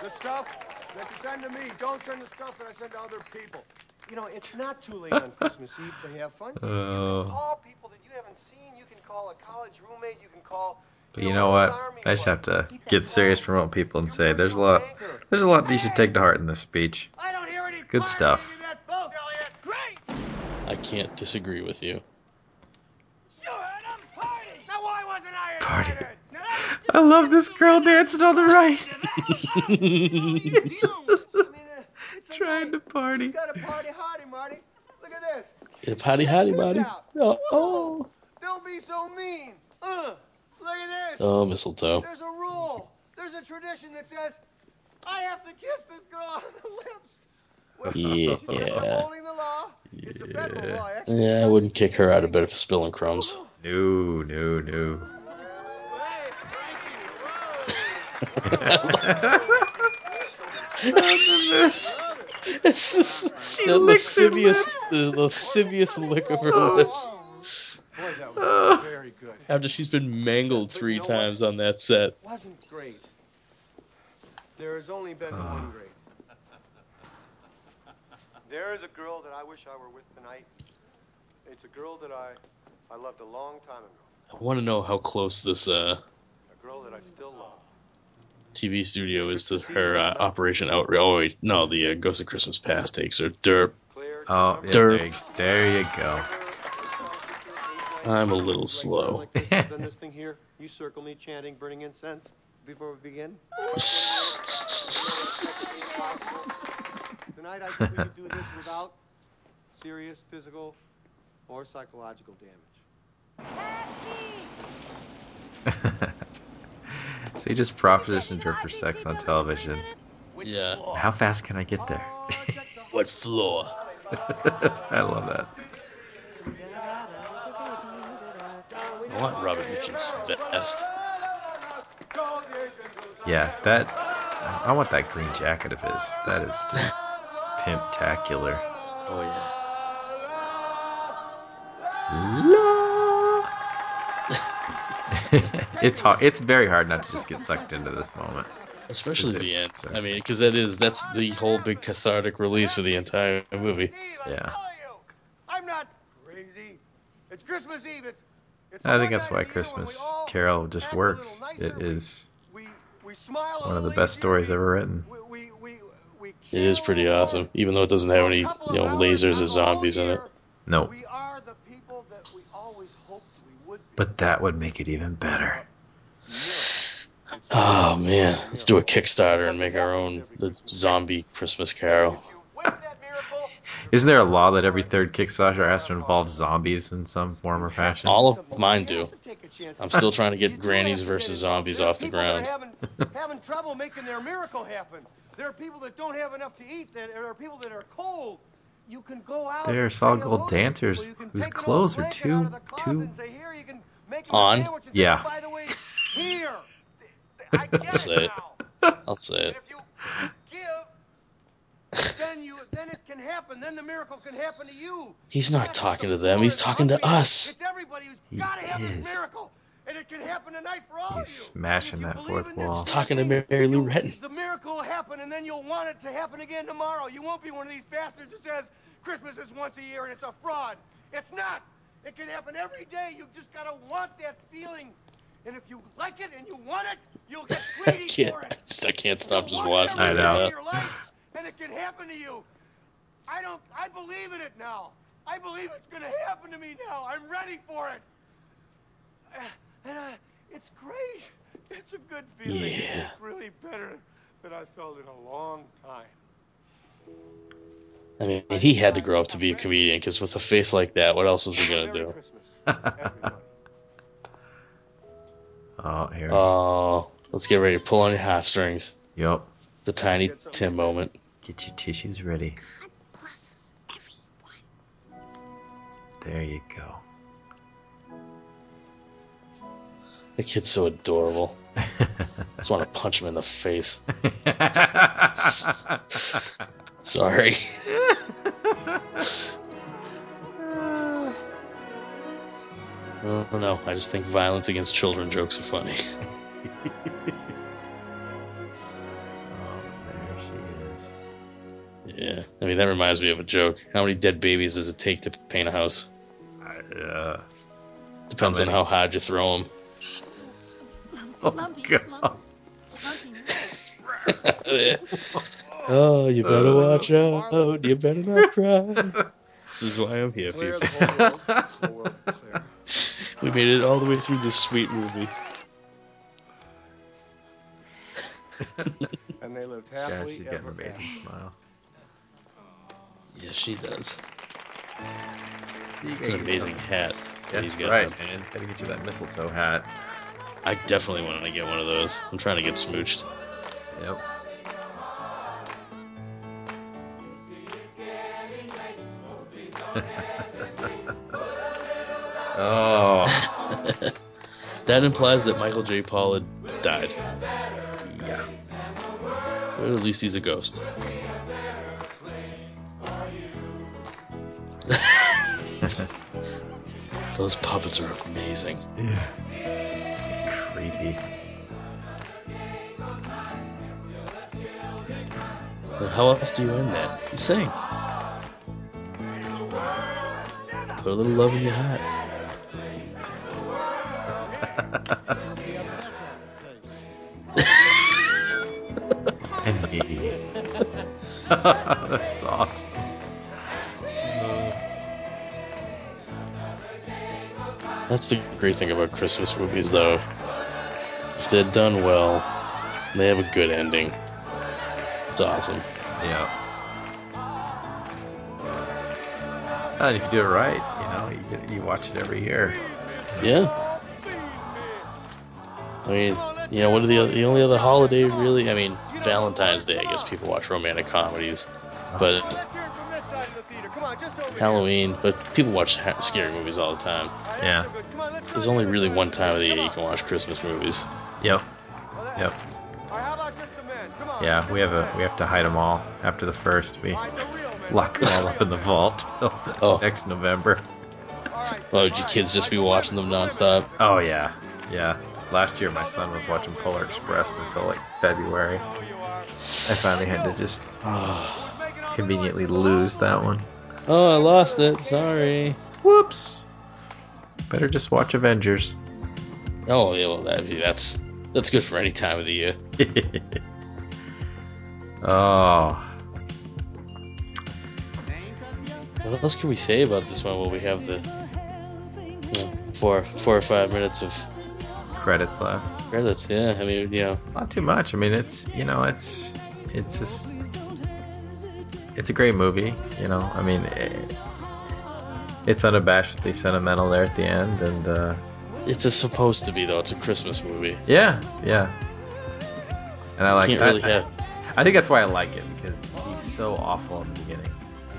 the stuff that you send to me. Don't send the stuff that I send to other people. You know, it's not too late on Christmas Eve to have fun. You, you Oh. can call people that you haven't seen. You can call a college roommate. You can call. But you know what? I just have to get serious from what people and say there's a lot there's a lot you should take to heart in this speech. I don't hear any It's good stuff. partying in that boat, Elliot. Great. I can't disagree with you. Sure, and I'm party. Now why wasn't I Party. invited? Now, that was just I love this girl dancing on the right. I mean, uh, it's a Trying to night. party. You got a party hardy, Marty. Look at this. Get a potty Check hotty this body. out. Oh, oh. Don't be so mean. Uh, look at this. Oh, mistletoe. There's a rule. There's a tradition that says I have to kiss this girl on the lips. Well, Yeah. she's just upholding the law. It's a federal law. Actually, Yeah, I wouldn't kick her out of bed for spilling crumbs. No, no, no. this. It's just She the licks lascivious, the lascivious lick of her lips Boy, that was very good. after she's been mangled three you know times on that set. Wasn't great. There has only been Ah. one great. There is a girl that I wish I were with tonight. It's a girl that I, I loved a long time ago. I want to know how close this uh, A girl that I still love. TV studio is to her uh, Operation Outrage. Oh wait, no, the uh, Ghost of Christmas Past takes her. Derp. Oh, yeah, Derp. there, you- there you go. I'm a little slow. Like this, then this thing here. You circle me chanting, burning incense before we begin. tonight, I think we could do this without serious physical or psychological damage. So he just propositioned her for sex on television. Yeah. How fast can I get there? Oh, what floor? I love that. I want Robert Mitchum's vest. Yeah, that. I want that green jacket of his. That is just pimptacular. Oh yeah. it's hard. It's very hard not to just get sucked into this moment. Especially Is it- the end. so- I mean, because that is that's the whole big cathartic release for the entire movie. Yeah. I'm not crazy. It's Christmas Eve. It's, it's I think that's why Christmas Carol just works. It is one of the best stories ever written. It is pretty awesome, even though it doesn't have any you know lasers or zombies in it. No, We are the people that we always hoped we would be. but that would make it even better. Oh man, let's do a Kickstarter and make our own the zombie Christmas Carol. Isn't there a law that every third Kickstarter has to involve zombies in some form or fashion? All of mine do. I'm still trying to get grannies versus zombies off the People that are ground. having, having trouble making their miracle happen. There are people that don't have enough to eat. That there are people that are cold. You can go out. There are and solid say gold hello to people. dancers whose take an old clothes are too of the closet too and say, "Here, you can make 'em a On? and Yeah. "Oh, by the way, here. I'll say it. I'll say it. Then you, then it can happen. Then the miracle can happen to you. He's not talking to them. He's talking to us. It's everybody who's got to have is. this miracle, and it can happen tonight for all He's smashing that fourth wall. He's talking to Mary Lou Retton. the miracle will happen, and then you'll want it to happen again tomorrow. You won't be one of these bastards who says Christmas is once a year and it's a fraud. It's not. It can happen every day. You just gotta want that feeling, and if you like it and you want it, you'll get I greedy can't. for I it. just I can't stop just watching it. I know. Day now. of your life, and it can happen to you. I don't. I believe in it now. I believe it's gonna happen to me now. I'm ready for it. And uh, it's great. It's a good feeling. Yeah. It's really better than I felt in a long time. I mean, he had to grow up to be a comedian because with a face like that, what else was he gonna do? Oh, here. Oh, let's get ready to pull on your heartstrings. Yep. The tiny Tim moment. Get your tissues ready. God blesses everyone. There you go. The kid's so adorable. I just want to punch him in the face. Sorry. Oh no, I just think violence against children jokes are funny. Yeah, I mean that reminds me of a joke. How many dead babies does it take to paint a house? Uh, Depends on how hard you throw them. oh, Lumpy, God. oh, you better Uh, watch out. You better not cry. this is why I'm here, Clear people. the whole world. The whole world clear. we made it all the way through this sweet movie. And they lived Yeah, happily she's got an ever amazing after. smile. Yes, she does. You an amazing some- hat. that That's he's got right, there. man. Gotta get you that mistletoe hat. I definitely want to get one of those. I'm trying to get smooched. Yep. oh, that implies that Michael J. Pollard had died. yeah. But at least he's a ghost. Those puppets are amazing. Yeah. Creepy. Well, how else do you end that? You sing. Put a little love in your heart. Hey. That's awesome. That's the great thing about Christmas movies, though. If they're done well, they have a good ending. It's awesome. Yeah. And if you do it right, you know, you, you watch it every year. Yeah. I mean, you know, what are the the only other holiday really? I mean, Valentine's Day. I guess people watch romantic comedies, but Halloween. But people watch ha- scary movies all the time. Yeah. There's only really one time of the year you can watch Christmas movies. Yep. Yep. Yeah, we have a we have to hide them all after the first. We lock them all up in the vault Oh. next November. Oh, would you kids just be watching them nonstop? Oh yeah, yeah. Last year my son was watching Polar Express until like February. I finally had to just conveniently lose that one. Oh, I lost it. Sorry. Whoops. Better just watch Avengers. Oh, yeah. Well, that, that's that's good for any time of the year. oh, What else can we say about this one? Well, we have the you know, four four or five minutes of credits left. credits. Yeah, I mean, you know, Not too much. I mean, it's you know, it's it's just, it's a great movie. You know, I mean, it, it's unabashedly sentimental there at the end, and uh, it's a, supposed to be though. It's a Christmas movie. yeah, yeah. And I like. Can't I- really I, have- I think that's why I like it because he's so awful in the beginning.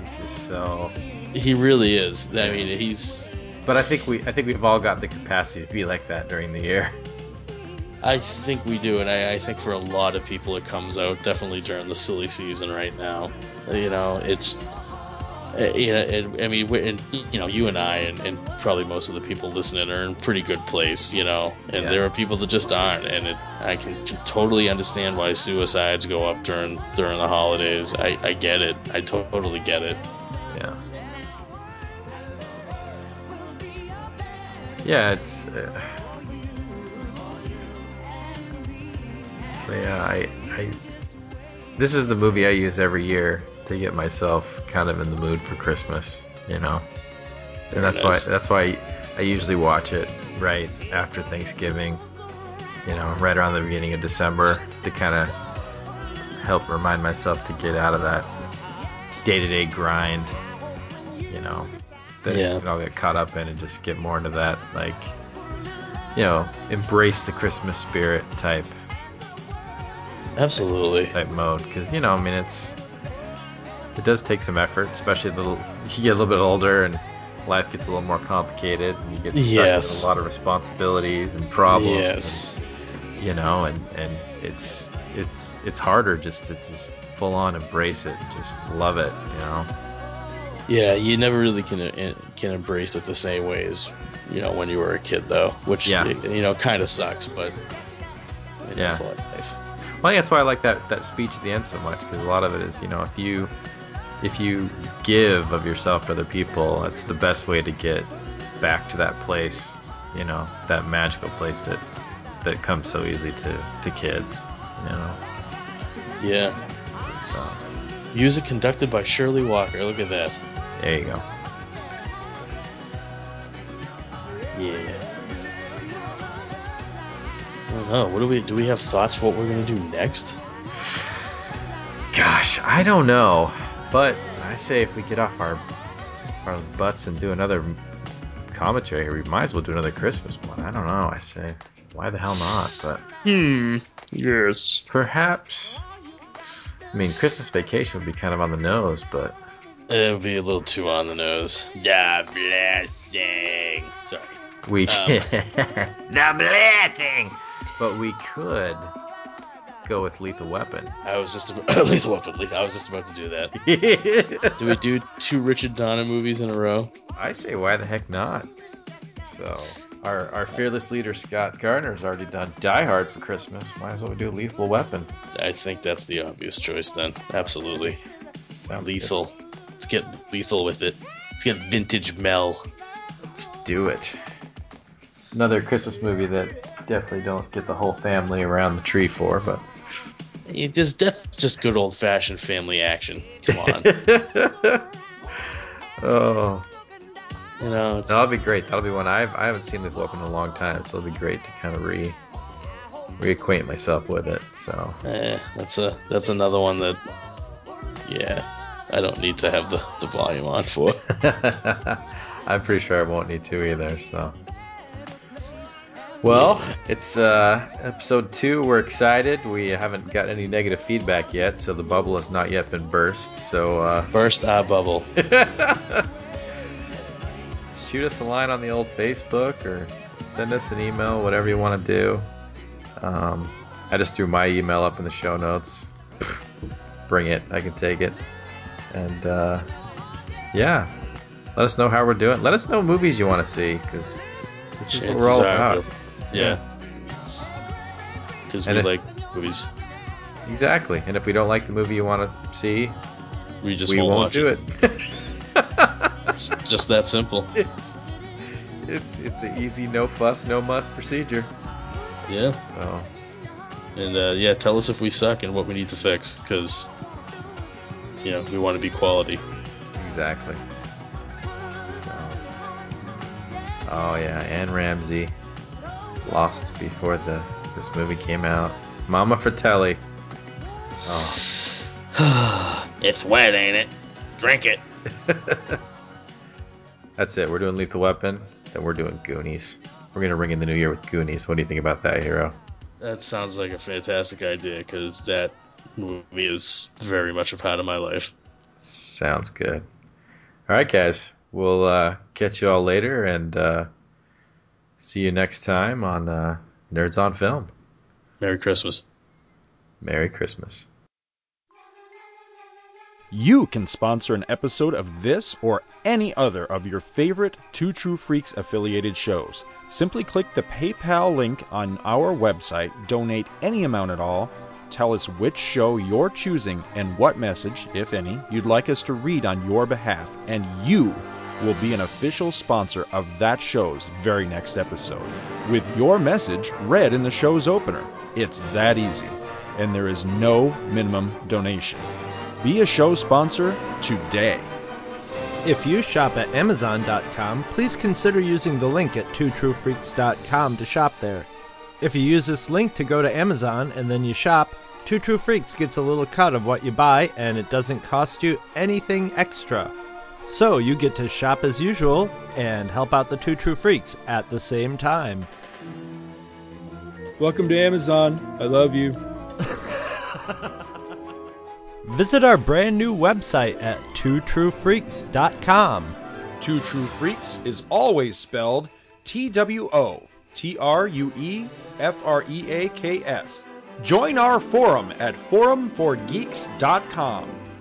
He's just so. He really is. I mean, he's. But I think we I think we've all got the capacity to be like that during the year. I think we do, and I, I think for a lot of people it comes out definitely during the silly season right now. You know, it's. uh, You know, it, I mean, and, you know, you and I, and, and probably most of the people listening are in pretty good place, you know, and Yeah. there are people that just aren't, and it, I can totally understand why suicides go up during during the holidays. I, I get it. I to- totally get it. Yeah. Yeah, it's. Uh, but yeah, I, I. This is the movie I use every year to get myself kind of in the mood for Christmas, you know. Very And that's nice. why that's why I usually watch it right after Thanksgiving, you know, right around the beginning of December to kind of help remind myself to get out of that day-to-day grind, you know, that Yeah. all get caught up in and just get more into that like you know, embrace the Christmas spirit type Absolutely. type mode because you know, I mean, it's it does take some effort, especially the little, you get a little bit older and life gets a little more complicated and you get stuck Yes. with a lot of responsibilities and problems. Yes. and, you know, and and it's it's it's harder just to just full on embrace it, just love it, you know. Yeah, you never really can uh, can embrace it the same way as you know when you were a kid, though. Which Yeah. you know kind of sucks, but Yeah. Well, I think that's why I like that that speech at the end so much because a lot of it is, you know, if you if you give of yourself to other people, that's the best way to get back to that place, you know, that magical place that that comes so easy to to kids, you know. Yeah. It's music conducted by Shirley Walker. Look at that. There you go. Yeah. I don't know. What do we do? We have thoughts for what we're gonna do next? Gosh, I don't know, but I say if we get off our our butts and do another commentary here, we might as well do another Christmas one. I don't know. I say, why the hell not? But Hmm. Yes. perhaps. I mean, Christmas Vacation would be kind of on the nose, but It would be a little too on the nose. Yeah, blessing. Sorry. we Um, the blessing. But we could go with Lethal Weapon. I was just about, lethal weapon. I was just about to do that. do we do two Richard Donner movies in a row? I say, why the heck not? So, our, our fearless leader Scott Gardner's already done Die Hard for Christmas. Might as well do Lethal Weapon. I think that's the obvious choice then. Absolutely. Sounds lethal. Let's get lethal with it. Let's get vintage Mel. Let's do it. Another Christmas movie that definitely don't get the whole family around the tree for, but It just, that's just good old fashioned family action. Come on. oh, you know, it's, that'll be great. That'll be one I've I haven't seen Lethal Weapon in a long time, so it'll be great to kind of re reacquaint myself with it. So eh, that's a that's another one that, yeah, I don't need to have the, the volume on for. I'm pretty sure I won't need to either. So, well, it's uh, episode two. We're excited. We haven't got any negative feedback yet, so the bubble has not yet been burst. So, uh, Burst our bubble. shoot us a line on the old Facebook or send us an email, whatever you want to do. Um, I just threw my email up in the show notes. Bring it, I can take it. And uh, yeah, let us know how we're doing. Let us know movies you want to see because this is what we're all about. Yeah. Because we if- like movies. Exactly. And if we don't like the movie you want to see, We just we won't, won't watch do it. it. It's just that simple. it's it's it's an easy, no fuss, no muss procedure. Yeah. So And uh, yeah, tell us if we suck and what we need to fix, because you know we want to be quality. exactly. So. Oh yeah, and Ramsey lost before the this movie came out. Mama Fratelli. Oh. it's wet, ain't it? Drink it. That's it. We're doing Lethal Weapon. Then we're doing Goonies. We're gonna ring in the new year with Goonies. What do you think about that, hero? That sounds like a fantastic idea, because that movie is very much a part of my life. Sounds good. All right, guys. We'll uh, catch you all later and uh, see you next time on uh, Nerds on Film. Merry Christmas. Merry Christmas. You can sponsor an episode of this or any other of your favorite Two True Freaks affiliated shows. Simply click the PayPal link on our website, donate any amount at all, tell us which show you're choosing and what message, if any, you'd like us to read on your behalf, and you will be an official sponsor of that show's very next episode. With your message read in the show's opener. It's that easy, and there is no minimum donation. Be a show sponsor today. If you shop at Amazon.com, please consider using the link at twotruefreaks.com to shop there. If you use this link to go to Amazon and then you shop, Two True Freaks gets a little cut of what you buy and it doesn't cost you anything extra. So you get to shop as usual and help out the Two True Freaks at the same time. Welcome to Amazon. I love you. Visit our brand new website at twotruefreaks.com. Two True Freaks is always spelled T W O T R U E F R E A K S. Join our forum at forumforgeeks.com,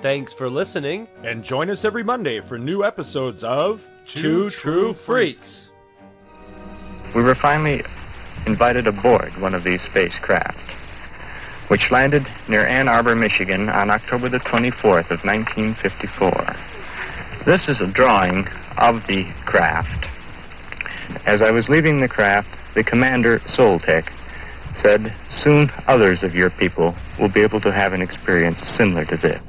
Thanks for listening, and join us every Monday for new episodes of Two True Freaks. We were finally invited aboard one of these spacecraft, which landed near Ann Arbor, Michigan on October the 24th of 1954. This is a drawing of the craft. As I was leaving the craft, the commander, Soltec, said, Soon others of your people will be able to have an experience similar to this.